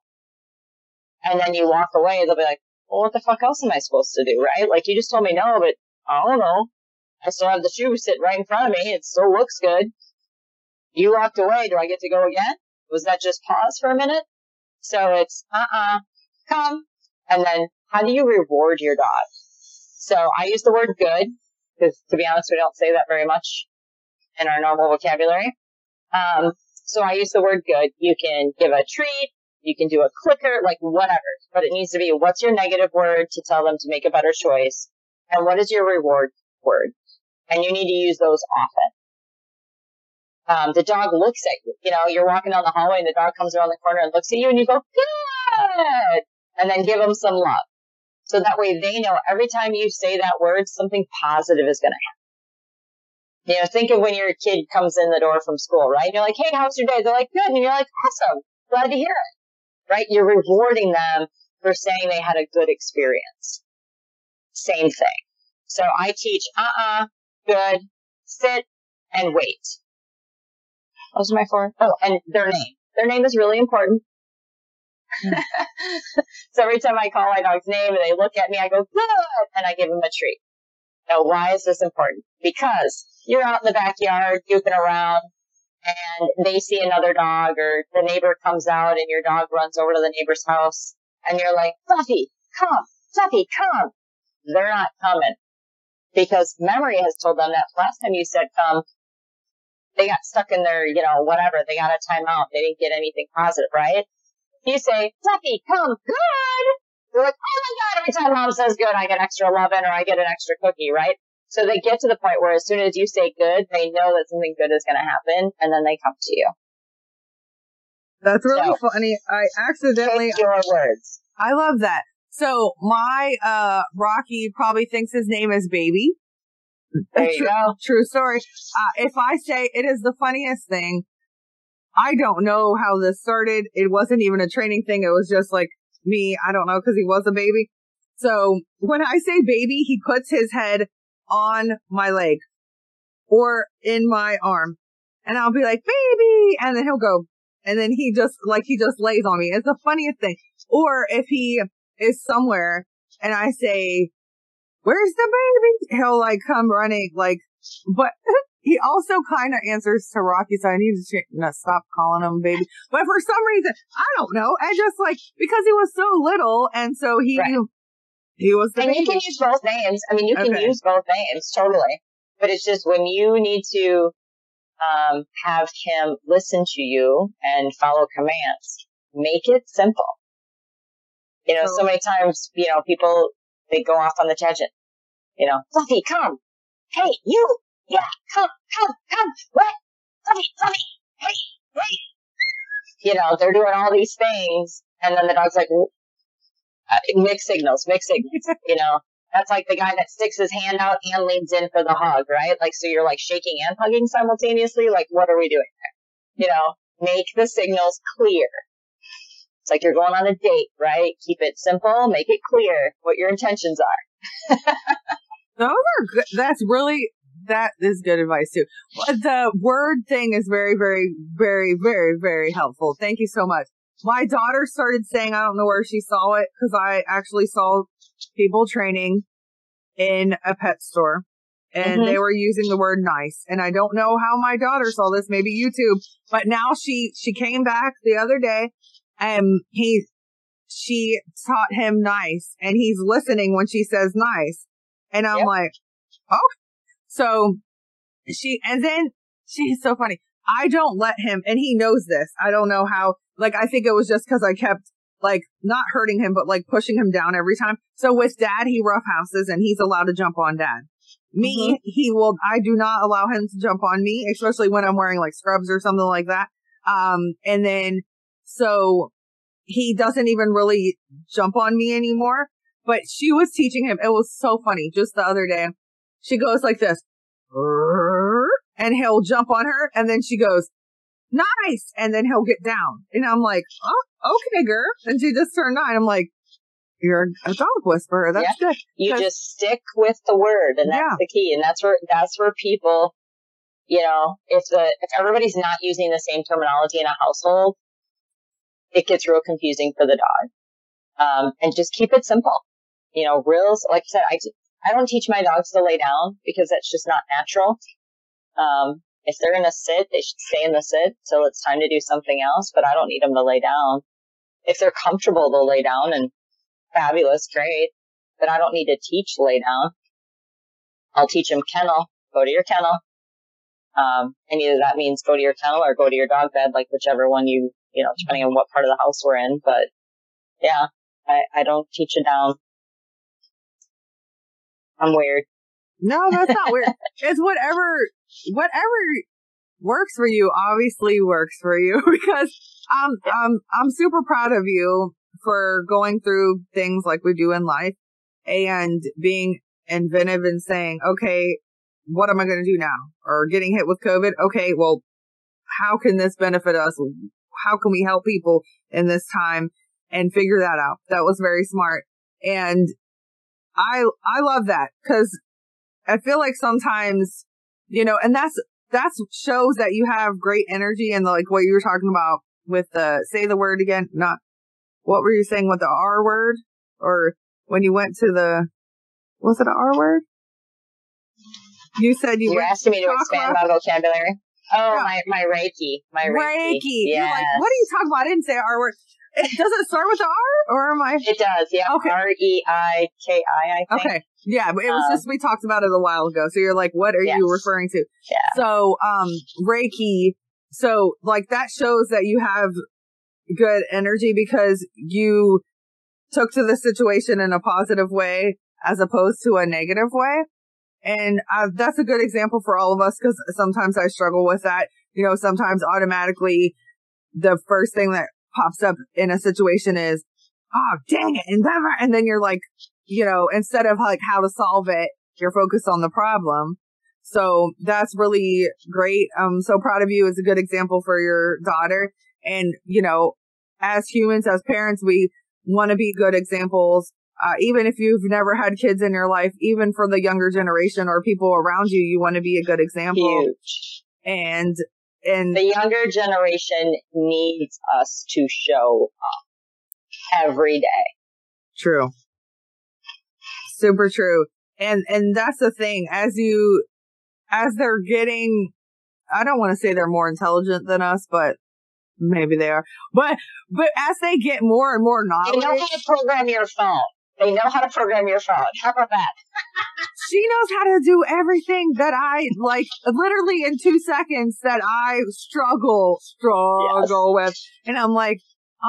and then you walk away, they'll be like, well, what the fuck else am I supposed to do, right? Like you just told me no, but I don't know. I still have the shoe sitting right in front of me. It still looks good. You walked away. Do I get to go again? Was that just pause for a minute? So it's, uh-uh, come. And then how do you reward your dog? So I use the word good because to be honest, we don't say that very much in our normal vocabulary. Um, so I use the word good. You can give a treat. You can do a clicker, like whatever, but it needs to be what's your negative word to tell them to make a better choice and what is your reward word? And you need to use those often. Um, the dog looks at you. You know, you're walking down the hallway and the dog comes around the corner and looks at you and you go, good! And then give them some love. So that way they know every time you say that word, something positive is going to happen. You know, think of when your kid comes in the door from school, right? You're like, hey, how's your day? They're like, good. And you're like, awesome. Glad to hear it. Right? You're rewarding them for saying they had a good experience. Same thing. So I teach, uh-uh, good, sit, and wait. Those are my four. Oh, and their name. Their name is really important. so every time I call my dog's name and they look at me, I go, good, and I give them a treat. Now, why is this important? Because you're out in the backyard goofing around and they see another dog or the neighbor comes out and your dog runs over to the neighbor's house and you're like, Fluffy, come, Fluffy, come. They're not coming because memory has told them that last time you said come, they got stuck in their, you know, whatever. They got a timeout. They didn't get anything positive, right? You say, Fluffy, come, good. They're like, oh my God, every time mom says good, I get extra 11 or I get an extra cookie, right? So they get to the point where as soon as you say good, they know that something good is going to happen and then they come to you. That's really so, funny. I accidentally. your words. I love that. So my, uh, Rocky probably thinks his name is Baby. There you true, go. True story. Uh, if I say it is the funniest thing, I don't know how this started. It wasn't even a training thing. It was just like me. I don't know because he was a baby. So when I say baby, he puts his head on my leg or in my arm and I'll be like, baby. And then he'll go, and then he just, like, he just lays on me. It's the funniest thing. Or if he is somewhere and I say, where's the baby? He'll like come running, like, but he also kind of answers to Rocky, so I need to no, stop calling him baby. But for some reason, I don't know. I just like, because he was so little and so he, right. he was the And baby. you can use both names. I mean, you can Okay. use both names, totally. But it's just when you need to, um, have him listen to you and follow commands, make it simple. You know, So- many times, you know, people, they go off on the tangent. You know, Fluffy, come. Hey, you. Yeah, come, come, come. What? Fluffy, Fluffy. Hey, hey. You know, they're doing all these things. And then the dog's like, uh, mixed signals, mixed signals. you know, that's like the guy that sticks his hand out and leans in for the hug, right? Like, so you're like shaking and hugging simultaneously. Like, what are we doing there? You know, make the signals clear. It's like you're going on a date, right? Keep it simple, make it clear what your intentions are. Those are good. That's really, that is good advice too. The word thing is very, very, very, very, very helpful. Thank you so much. My daughter started saying, I don't know where she saw it because I actually saw people training in a pet store and Mhm. they were using the word nice. And I don't know how my daughter saw this, maybe YouTube, but now she, she came back the other day and he, she taught him nice and he's listening when she says nice. And I'm Yep. like, okay. So she, and then she's so funny. I don't let him, and he knows this. I don't know how, like, I think it was just cause I kept like not hurting him, but like pushing him down every time. So with dad, he roughhouses and he's allowed to jump on dad. Me, he will, I do not allow him to jump on me, especially when I'm wearing like scrubs or something like that. Um, and then so he doesn't even really jump on me anymore. But she was teaching him. It was so funny. Just the other day, she goes like this, and he'll jump on her, and then she goes, "Nice," and then he'll get down, and I'm like, "Oh, okay, girl." And she just turned nine. I'm like, "You're a dog whisperer. That's good." You just stick with the word, and that's Yeah. the key. And that's where that's where people, you know, if the if everybody's not using the same terminology in a household, it gets real confusing for the dog. Um, and just keep it simple. you know, reels, like I said, I, I don't teach my dogs to lay down because that's just not natural. Um, if they're in a sit, they should stay in the sit till it's time to do something else, but I don't need them to lay down. If they're comfortable, they'll lay down and fabulous, great, but I don't need to teach lay down. I'll teach them kennel, go to your kennel. Um, and either that means go to your kennel or go to your dog bed, like whichever one you, you know, depending on what part of the house we're in. But yeah, I, I don't teach it down. I'm weird. No, that's not weird. It's whatever, whatever works for you obviously works for you because um, um, I'm I'm super proud of you for going through things like we do in life and being inventive and saying, okay, what am I going to do now? Or getting hit with COVID. Okay. Well, how can this benefit us? How can we help people in this time and figure that out? That was very smart. And I, I love that because I feel like sometimes, you know, and that's, that's shows that you have great energy and the, like what you were talking about with the, say the word again, not, what were you saying with the R word? Or when you went to the, was it an R word? You said you You're asking me to chakra? expand my vocabulary. Oh, Yeah. my, my Reiki. My Reiki. Reiki. You're like, what are you talking about? I didn't say R word. It, does it start with R or am I? It does, yeah. Okay. R E I K I, I think. Okay. Yeah, but it was Um, just, we talked about it a while ago. So you're like, what are Yes. you referring to? Yeah. So, um, Reiki. So like that shows that you have good energy because you took to the situation in a positive way as opposed to a negative way. And uh, that's a good example for all of us because sometimes I struggle with that. You know, sometimes automatically the first thing that pops up in a situation is, oh, dang it. And, then- and then you're like, you know, instead of like how to solve it, you're focused on the problem. So that's really great. I'm so proud of you. It's a good example for your daughter. And, you know, as humans, as parents, we want to be good examples. Uh, even if you've never had kids in your life, even for the younger generation or people around you, you want to be a good example. Huge. And, and The younger generation needs us to show up every day. True. Super true. And, and that's the thing. As you, as they're getting, I don't want to say they're more intelligent than us, but maybe they are. But, but as they get more and more knowledge, They know how to program your phone. They know how to program your phone. How about that? she knows how to do everything that I like literally in two seconds that I struggle, struggle with. And I'm like,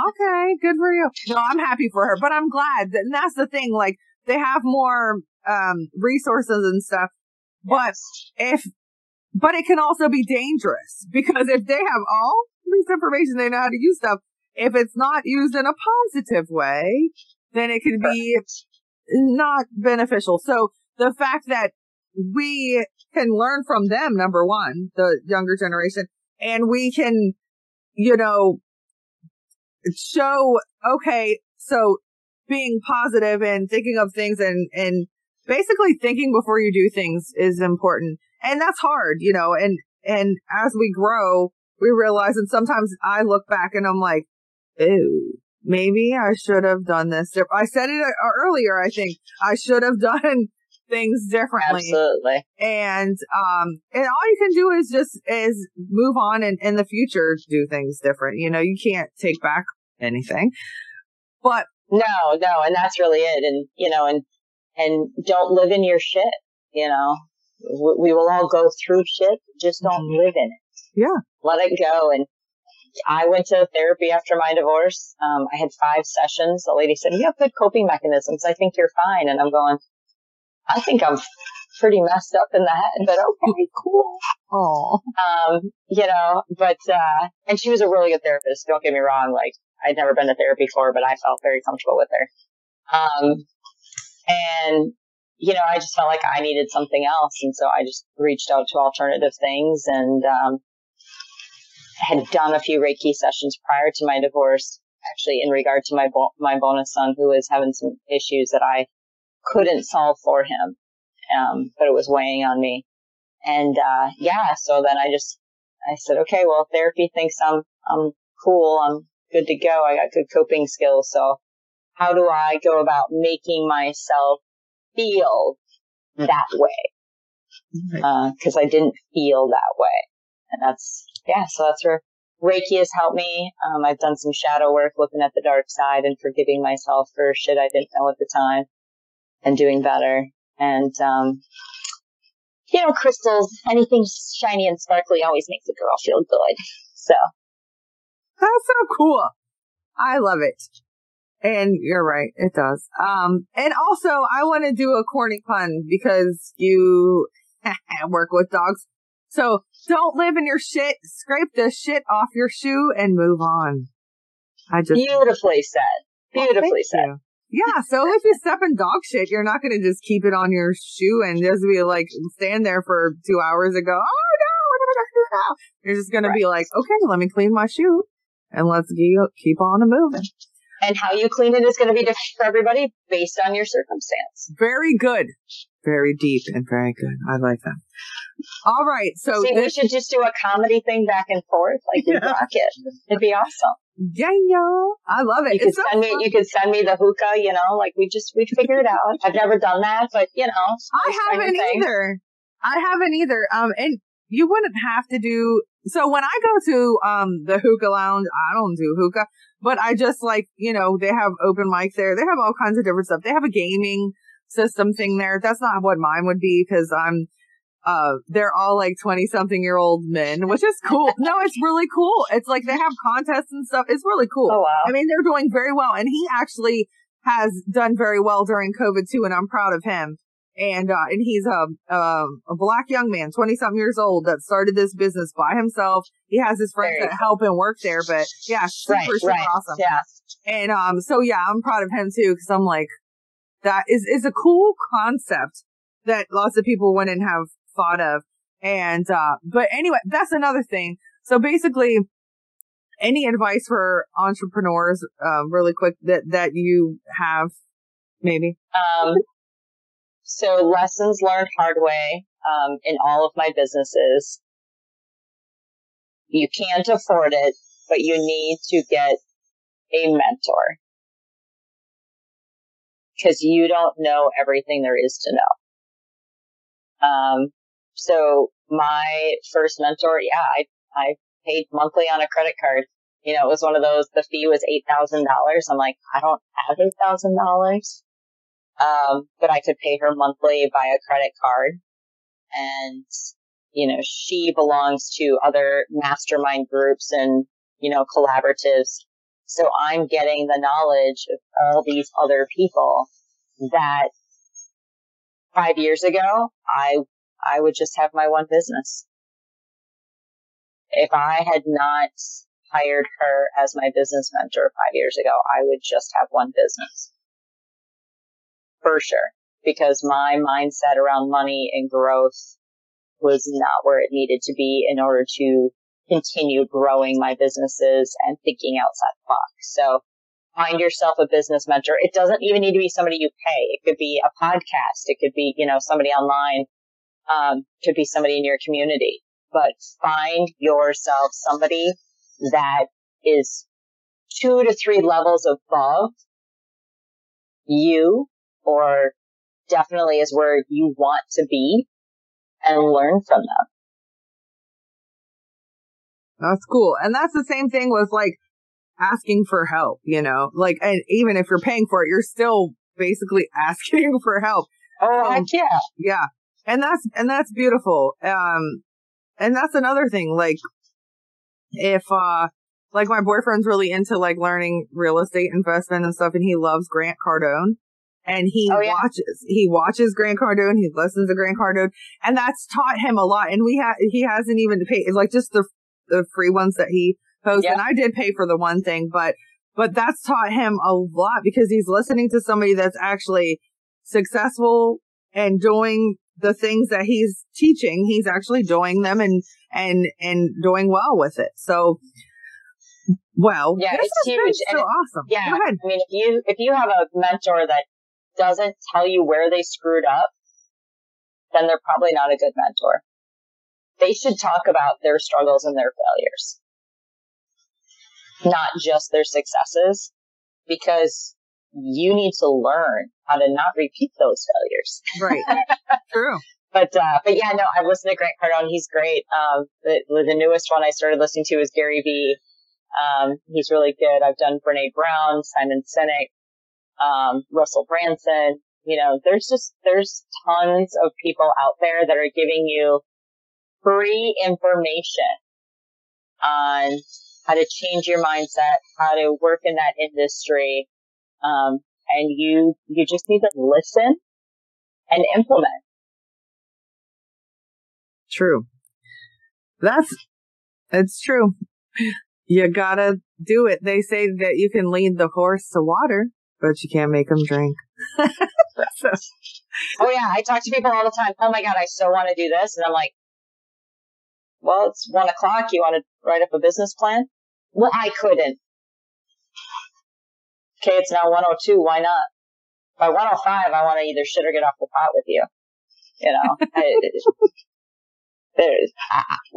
okay, good for you. No, I'm happy for her, but I'm glad that, and that's the thing. Like they have more, um, resources and stuff, but if, but it can also be dangerous because if they have all this information, they know how to use stuff. If it's not used in a positive way, then it can be not beneficial. So the fact that we can learn from them, number one, the younger generation, and we can, you know, show, okay, so being positive and thinking of things and, and basically thinking before you do things is important. And that's hard, you know, and, and as we grow, we realize, and sometimes I look back and I'm like, ew, maybe I should have done this. I said it earlier, I think I should have done things differently. Absolutely. And, um, and all you can do is just, is move on and in the future do things different. You know, you can't take back anything, but No, no, and that's really it. And, you know, and, and don't live in your shit, you know. We, we will all go through shit, just don't Mhm. live in it. Yeah. Let it go. And I went to therapy after my divorce. Um, I had five sessions. The lady said, you have good coping mechanisms. I think you're fine. And I'm going, I think I'm pretty messed up in the head, but okay, cool. oh, Um, you know, but, uh, and she was a really good therapist. Don't get me wrong. Like, I'd never been to therapy before, but I felt very comfortable with her. Um, and, you know, I just felt like I needed something else. And so I just reached out to alternative things and, um, had done a few Reiki sessions prior to my divorce, actually in regard to my, bo- my bonus son who was having some issues that I couldn't solve for him. Um, but it was weighing on me. And, uh, yeah, so then I just, I said, okay, well, therapy thinks I'm, I'm cool. I'm good to go. I got good coping skills. So how do I go about making myself feel that way? Because uh, I didn't feel that way. And that's, yeah, so that's where Reiki has helped me. Um, I've done some shadow work looking at the dark side and forgiving myself for shit I didn't know at the time and doing better. And, um, you know, crystals, anything shiny and sparkly always makes a girl feel good. So. That's so cool. I love it. And you're right, it does. Um, and also I want to do a corny pun because you work with dogs. So don't live in your shit, scrape the shit off your shoe and move on. I just beautifully said. Beautifully well, said. You. Yeah, so if you step in dog shit, you're not going to just keep it on your shoe and just be like stand there for two hours and go, oh no, to do now? You're just going right. to be like, okay, let me clean my shoe and let's keep on moving. And how you clean it is going to be different for everybody based on your circumstance. Very good. Very deep and very good. I like that. All right. So See, this- we should just do a comedy thing back and forth, like yeah. rock it. It'd be awesome. Yeah, yeah. I love it. You could so send fun. me. You could send me the hookah. You know, like we just we figure it out. I've never done that, but you know, I haven't either. I haven't either. Um, and you wouldn't have to do. So when I go to um the hookah lounge, I don't do hookah, but I just like you know they have open mics there. They have all kinds of different stuff. They have a gaming system thing there. That's not what mine would be because I'm uh, they're all like 20 something year old men, which is cool. no, it's really cool. It's like they have contests and stuff. It's really cool. Oh, wow. I mean, they're doing very well. And he actually has done very well during COVID too. And I'm proud of him. And, uh, and he's a, a, a black young man, 20 something years old that started this business by himself. He has his friends that help him work there, but yeah, super, right, super right. awesome. Yeah. And, um, so yeah, I'm proud of him too. Cause I'm like, that is, is a cool concept that lots of people wouldn't have thought of. And, uh, but anyway, that's another thing. So basically, any advice for entrepreneurs, uh, really quick that, that you have, maybe? Um, so lessons learned hard way, um, in all of my businesses. You can't afford it, but you need to get a mentor. Cause you don't know everything there is to know. Um, so my first mentor, yeah, I, I paid monthly on a credit card. You know, it was one of those, the fee was $8,000. I'm like, I don't have $8,000. Um, but I could pay her monthly by a credit card. And, you know, she belongs to other mastermind groups and, you know, collaboratives. So I'm getting the knowledge of all these other people that five years ago I I would just have my one business. If I had not hired her as my business mentor five years ago, I would just have one business. For sure. Because my mindset around money and growth was not where it needed to be in order to continue growing my businesses and thinking outside the box. So find yourself a business mentor. It doesn't even need to be somebody you pay. It could be a podcast. It could be, you know, somebody online um, could be somebody in your community, but find yourself somebody that is two to three levels above you or definitely is where you want to be and learn from them. That's cool. And that's the same thing with like asking for help, you know, like, and even if you're paying for it, you're still basically asking for help. Oh, um, yeah. Yeah and that's and that's beautiful. Um, and that's another thing. Like, if uh, like my boyfriend's really into like learning real estate investment and stuff, and he loves Grant Cardone. And he oh, yeah. watches, he watches Grant Cardone, he listens to Grant Cardone, and that's taught him a lot. And we have, he hasn't even paid, like just the, the free ones that he posts. Yeah. And I did pay for the one thing, but, but that's taught him a lot because he's listening to somebody that's actually successful and doing the things that he's teaching, he's actually doing them and, and, and doing well with it. So, well, yeah, it's huge. So awesome. Yeah. I mean, if you, if you have a mentor that doesn't tell you where they screwed up, then they're probably not a good mentor. They should talk about their struggles and their failures, not just their successes, because you need to learn how to not repeat those failures. Right. True. But, uh, but yeah, no, I've listened to Grant Cardone. He's great. Um, the, the newest one I started listening to is Gary Vee. Um, he's really good. I've done Brene Brown, Simon Sinek, um, Russell Brunson. You know, there's just, there's tons of people out there that are giving you free information on how to change your mindset, how to work in that industry. Um, and you, you just need to listen and implement. True. That's, it's true. You gotta do it. They say that you can lead the horse to water, but you can't make them drink. so. Oh yeah, I talk to people all the time. Oh my god, I so want to do this, and I'm like, well, it's one o'clock. You want to write up a business plan? Well, I couldn't. Okay, it's now 102. Why not? By 105, I want to either shit or get off the pot with you. You know, I, there's,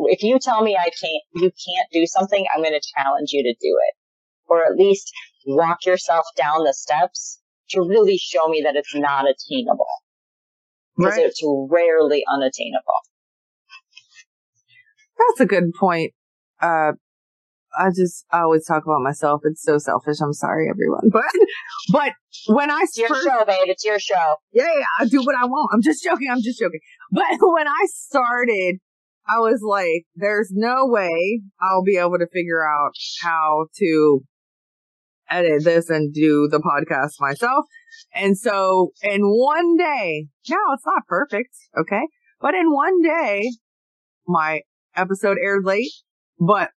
if you tell me I can't, you can't do something, I'm going to challenge you to do it. Or at least walk yourself down the steps to really show me that it's not attainable. Because right. it's rarely unattainable. That's a good point. Uh, I just I always talk about myself. It's so selfish. I'm sorry, everyone. But but when I it's your first, show, babe. It's your show. Yeah, yeah, I do what I want. I'm just joking. I'm just joking. But when I started, I was like, "There's no way I'll be able to figure out how to edit this and do the podcast myself." And so, in one day, now it's not perfect, okay, but in one day, my episode aired late, but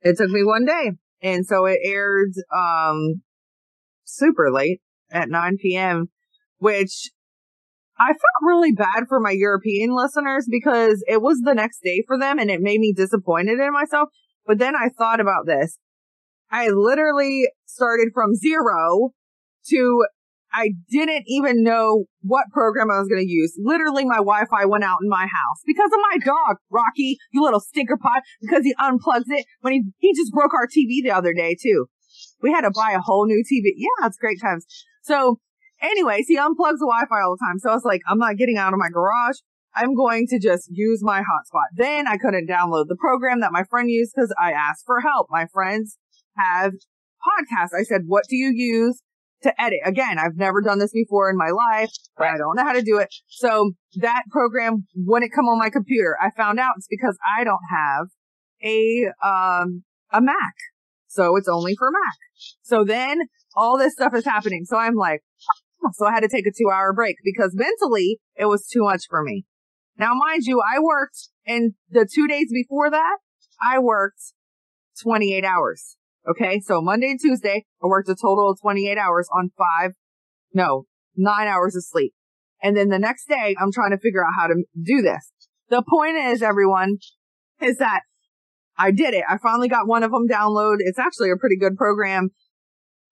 it took me one day. And so it aired, um, super late at 9 p.m., which I felt really bad for my European listeners because it was the next day for them and it made me disappointed in myself. But then I thought about this. I literally started from zero to I didn't even know what program I was going to use. Literally, my Wi-Fi went out in my house because of my dog, Rocky, you little stinker pot, because he unplugs it when he, he just broke our TV the other day too. We had to buy a whole new TV. Yeah, it's great times. So anyways, he unplugs the Wi-Fi all the time. So I was like, I'm not getting out of my garage. I'm going to just use my hotspot. Then I couldn't download the program that my friend used because I asked for help. My friends have podcasts. I said, what do you use? to edit. Again, I've never done this before in my life. I don't know how to do it. So that program wouldn't come on my computer. I found out it's because I don't have a, um, a Mac. So it's only for Mac. So then all this stuff is happening. So I'm like, so I had to take a two hour break because mentally it was too much for me. Now, mind you, I worked and the two days before that, I worked 28 hours. Okay. So Monday and Tuesday, I worked a total of 28 hours on five, no, nine hours of sleep. And then the next day, I'm trying to figure out how to do this. The point is, everyone, is that I did it. I finally got one of them download. It's actually a pretty good program.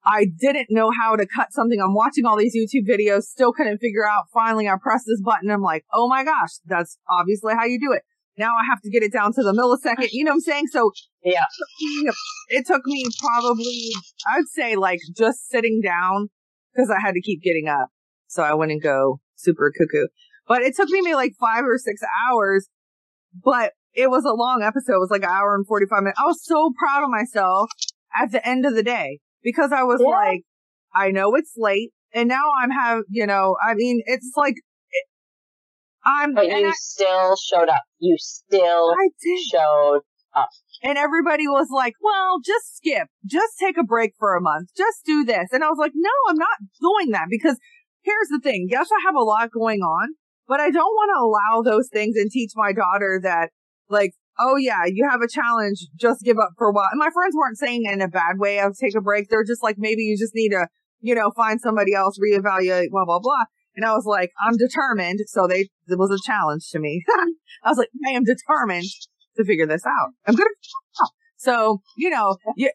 I didn't know how to cut something. I'm watching all these YouTube videos, still couldn't figure out. Finally, I pressed this button. I'm like, oh my gosh, that's obviously how you do it. Now I have to get it down to the millisecond. You know what I'm saying? So yeah, it took me probably, I would say like just sitting down because I had to keep getting up. So I wouldn't go super cuckoo, but it took me maybe like five or six hours, but it was a long episode. It was like an hour and 45 minutes. I was so proud of myself at the end of the day because I was yeah. like, I know it's late and now I'm have, you know, I mean, it's like I'm, but you I, still showed up. You still showed up. And everybody was like, well, just skip. Just take a break for a month. Just do this. And I was like, no, I'm not doing that because here's the thing. Yes, I have a lot going on, but I don't want to allow those things and teach my daughter that like, oh yeah, you have a challenge. Just give up for a while. And my friends weren't saying in a bad way of take a break. They're just like, maybe you just need to, you know, find somebody else, reevaluate, blah, blah, blah. And I was like, I'm determined. So they, it was a challenge to me. I was like, I am determined to figure this out. I'm going to, so, you know, you,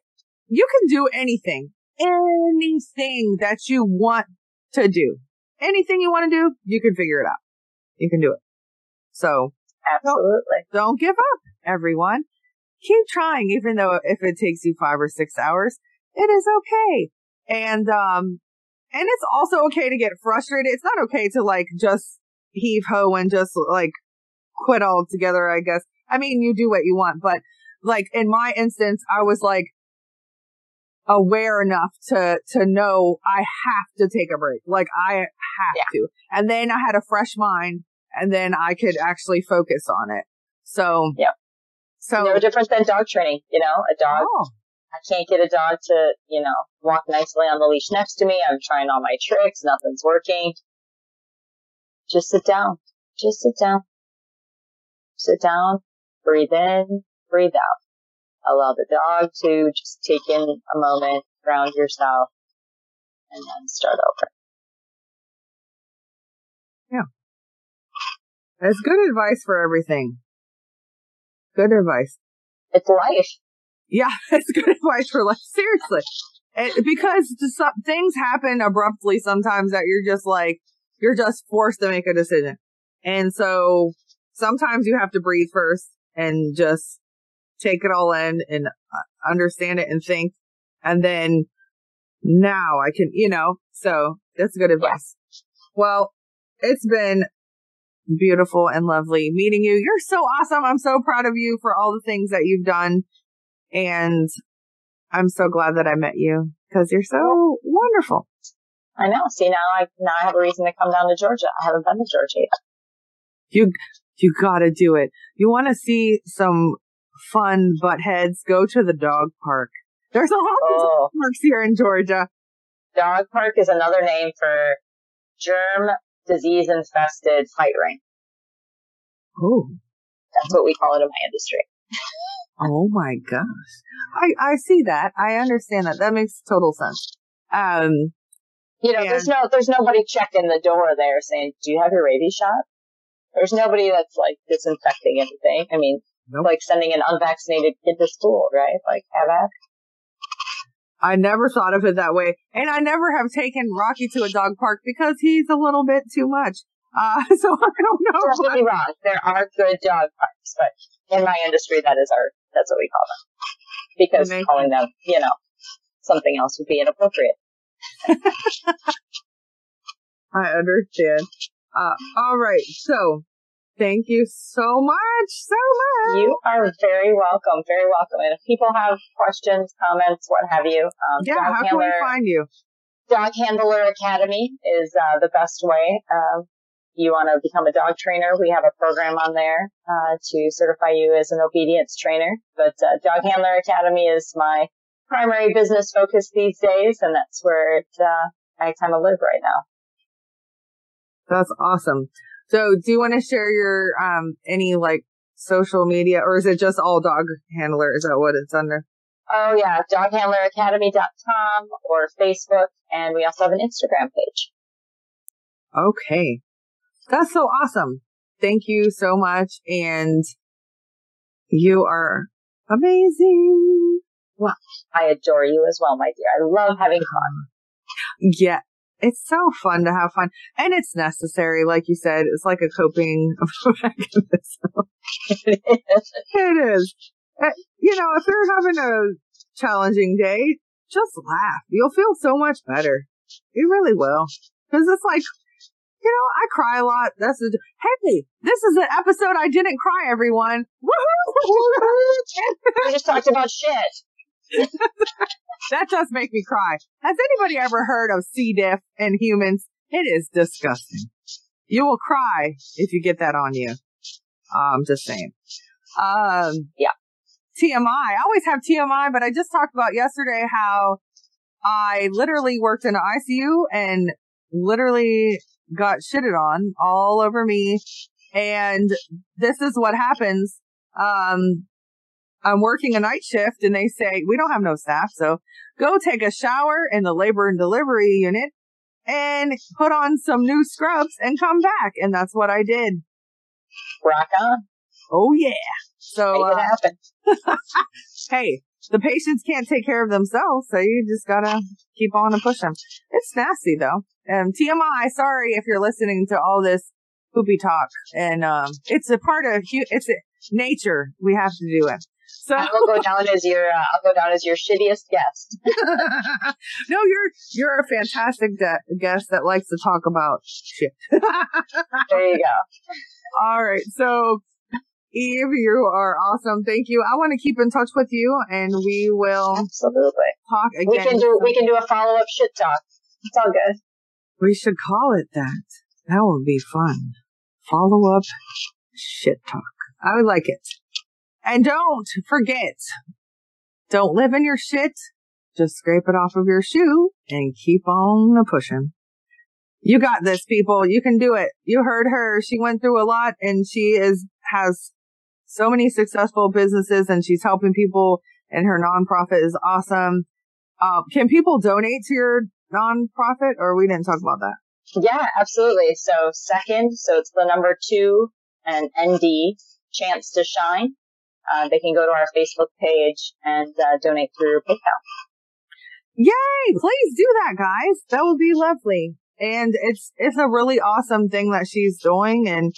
you can do anything, anything that you want to do. Anything you want to do, you can figure it out. You can do it. So absolutely don't, don't give up, everyone. Keep trying, even though if it takes you five or six hours, it is okay. And, um, and it's also okay to get frustrated. It's not okay to like just heave ho and just like quit altogether, I guess. I mean, you do what you want, but like in my instance, I was like aware enough to, to know I have to take a break. Like I have yeah. to. And then I had a fresh mind and then I could actually focus on it. So, yeah. So no different than dog training, you know, a dog. Oh. I can't get a dog to, you know, walk nicely on the leash next to me. I'm trying all my tricks. Nothing's working. Just sit down. Just sit down. Sit down. Breathe in. Breathe out. Allow the dog to just take in a moment, ground yourself, and then start over. Yeah. That's good advice for everything. Good advice. It's life. Yeah, it's good advice for life. Seriously. It, because some, things happen abruptly sometimes that you're just like, you're just forced to make a decision. And so sometimes you have to breathe first and just take it all in and uh, understand it and think. And then now I can, you know, so that's good advice. Well, it's been beautiful and lovely meeting you. You're so awesome. I'm so proud of you for all the things that you've done. And I'm so glad that I met you because you're so wonderful. I know. See, now I, now I have a reason to come down to Georgia. I haven't been to Georgia yet. You, you gotta do it. You want to see some fun butt heads? Go to the dog park. There's a lot oh. of parks here in Georgia. Dog park is another name for germ disease infested fight ring. Oh. That's what we call it in my industry. Oh my gosh. I, I see that. I understand that. That makes total sense. Um, you know, and, there's no, there's nobody checking the door there saying, do you have your rabies shot? There's nobody that's like disinfecting anything. I mean, nope. like sending an unvaccinated kid to school, right? Like, have at I never thought of it that way. And I never have taken Rocky to a dog park because he's a little bit too much. Uh, so I don't know. Don't get me wrong. There are good dog parks, but in my industry, that is our, that's what we call them. Because calling them, you know, something else would be inappropriate. I understand. Uh, all right. So Thank you so much, so much. You are very welcome, very welcome. And if people have questions, comments, what have you, um, yeah, how Handler, can we find you? Dog Handler Academy is uh, the best way. Uh, you want to become a dog trainer, we have a program on there uh, to certify you as an obedience trainer. But uh, Dog Handler Academy is my primary business focus these days, and that's where it, uh, I kind of live right now. That's awesome. So do you want to share your, um, any like social media or is it just all dog handler? Is that what it's under? Oh yeah, doghandleracademy.com or Facebook. And we also have an Instagram page. Okay. That's so awesome. Thank you so much. And you are amazing. Well, I adore you as well, my dear. I love having fun. Yeah, it's so fun to have fun and it's necessary. Like you said, it's like a coping mechanism. it is. Uh, you know, if you're having a challenging day, just laugh. You'll feel so much better. You really will. Cause it's like, you know, I cry a lot. That's a, hey, this is an episode I didn't cry, everyone. we just talked about shit. that does make me cry. Has anybody ever heard of C. diff in humans? It is disgusting. You will cry if you get that on you. I'm just saying. Um, yeah. TMI. I always have TMI, but I just talked about yesterday how I literally worked in an ICU and literally got shitted on all over me. And this is what happens. Um, I'm working a night shift and they say, we don't have no staff. So go take a shower in the labor and delivery unit and put on some new scrubs and come back. And that's what I did. Rock on. Oh yeah. So, Make it uh, hey, the patients can't take care of themselves. So you just gotta keep on and push them. It's nasty though. Um, TMI, sorry if you're listening to all this poopy talk and, um, it's a part of, it's a, nature. We have to do it. So I will go down as your uh, I'll go down as your shittiest guest. no, you're you're a fantastic de- guest that likes to talk about shit. there you go. All right, so Eve, you are awesome. Thank you. I want to keep in touch with you, and we will absolutely talk again. We can do we can do a follow up shit talk. It's all good. We should call it that. That would be fun. Follow up shit talk. I would like it. And don't forget, don't live in your shit. Just scrape it off of your shoe and keep on pushing. You got this, people. You can do it. You heard her. She went through a lot and she is, has so many successful businesses and she's helping people and her nonprofit is awesome. Uh, can people donate to your nonprofit or we didn't talk about that? Yeah, absolutely. So second, so it's the number two and ND chance to shine. Uh, they can go to our Facebook page and uh, donate through PayPal. Yay! Please do that, guys. That would be lovely. And it's it's a really awesome thing that she's doing and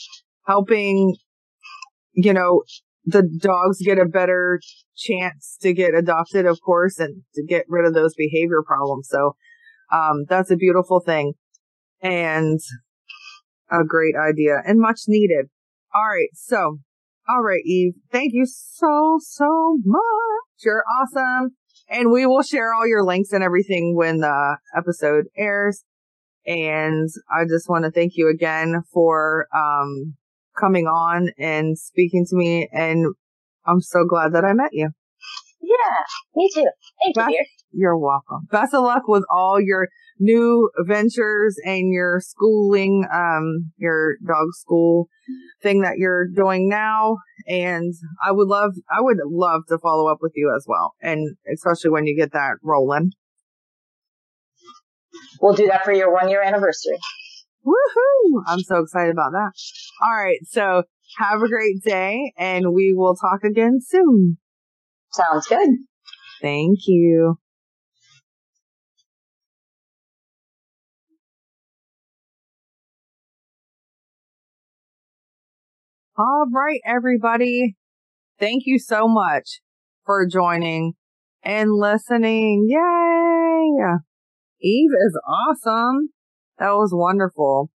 helping, you know, the dogs get a better chance to get adopted, of course, and to get rid of those behavior problems. So, um, that's a beautiful thing and a great idea and much needed. All right. So, all right, Eve. Thank you so, so much. You're awesome. And we will share all your links and everything when the episode airs. And I just want to thank you again for, um, coming on and speaking to me. And I'm so glad that I met you. Yeah, me too. Thank Best, you. Dear. You're welcome. Best of luck with all your new ventures and your schooling, um, your dog school thing that you're doing now. And I would love, I would love to follow up with you as well. And especially when you get that rolling. We'll do that for your one year anniversary. Woohoo! I'm so excited about that. All right. So have a great day and we will talk again soon. Sounds good. Thank you. All right, everybody. Thank you so much for joining and listening. Yay! Eve is awesome. That was wonderful.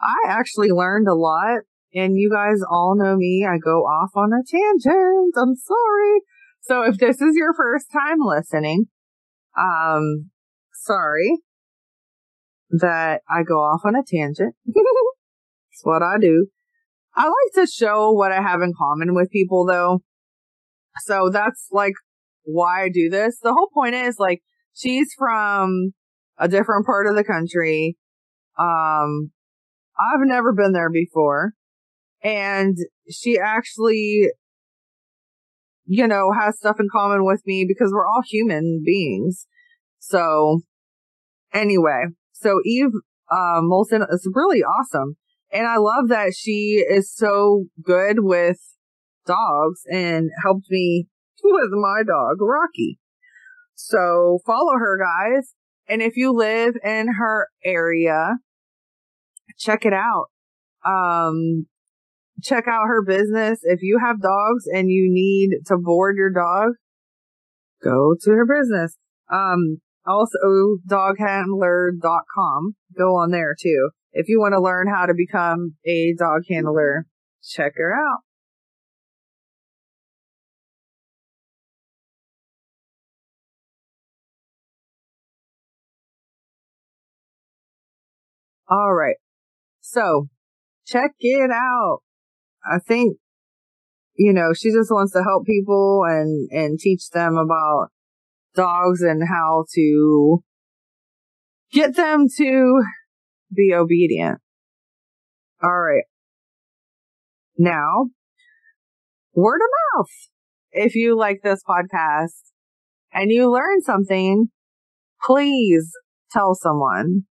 I actually learned a lot and you guys all know me. I go off on a tangent. I'm sorry. So if this is your first time listening, um, sorry that I go off on a tangent. it's what I do. I like to show what I have in common with people though. So that's like why I do this. The whole point is like she's from a different part of the country. Um, I've never been there before and she actually you know, has stuff in common with me because we're all human beings. So anyway, so Eve, uh, Molzhon is really awesome. And I love that she is so good with dogs and helped me with my dog, Rocky. So follow her guys. And if you live in her area, check it out. Um, check out her business. If you have dogs and you need to board your dog, go to her business. Um, also doghandler.com. Go on there too. If you want to learn how to become a dog handler, check her out. All right. So check it out. I think, you know, she just wants to help people and, and teach them about dogs and how to get them to be obedient. All right. Now, word of mouth. If you like this podcast and you learn something, please tell someone.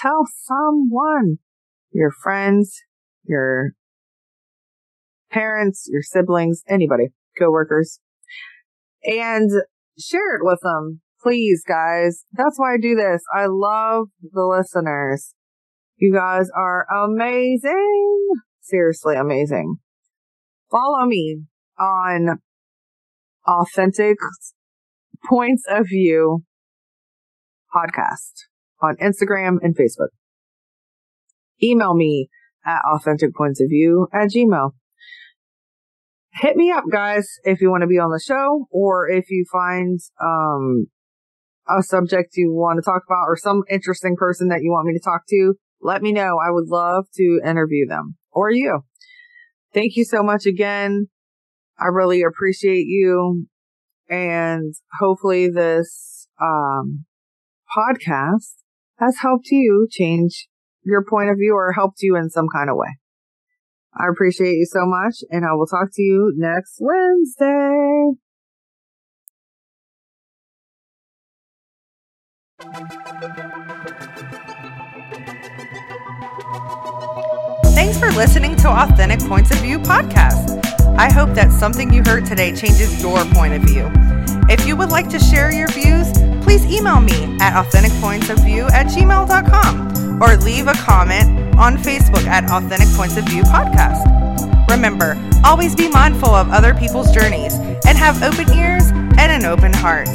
Tell someone. Your friends, your parents, your siblings, anybody, coworkers, and share it with them. Please, guys. That's why I do this. I love the listeners. You guys are amazing. Seriously amazing. Follow me on Authentic Points of View podcast on Instagram and Facebook. Email me at authentic points of view at gmail. Hit me up, guys, if you want to be on the show or if you find, um, a subject you want to talk about or some interesting person that you want me to talk to, let me know. I would love to interview them or you. Thank you so much again. I really appreciate you. And hopefully this, um, podcast has helped you change your point of view or helped you in some kind of way. I appreciate you so much and I will talk to you next Wednesday. Thanks for listening to Authentic Points of View podcast. I hope that something you heard today changes your point of view. If you would like to share your views, please email me at authenticpointsofview at gmail.com or leave a comment on Facebook at Authentic Points of View podcast. Remember, always be mindful of other people's journeys and have open ears and an open heart.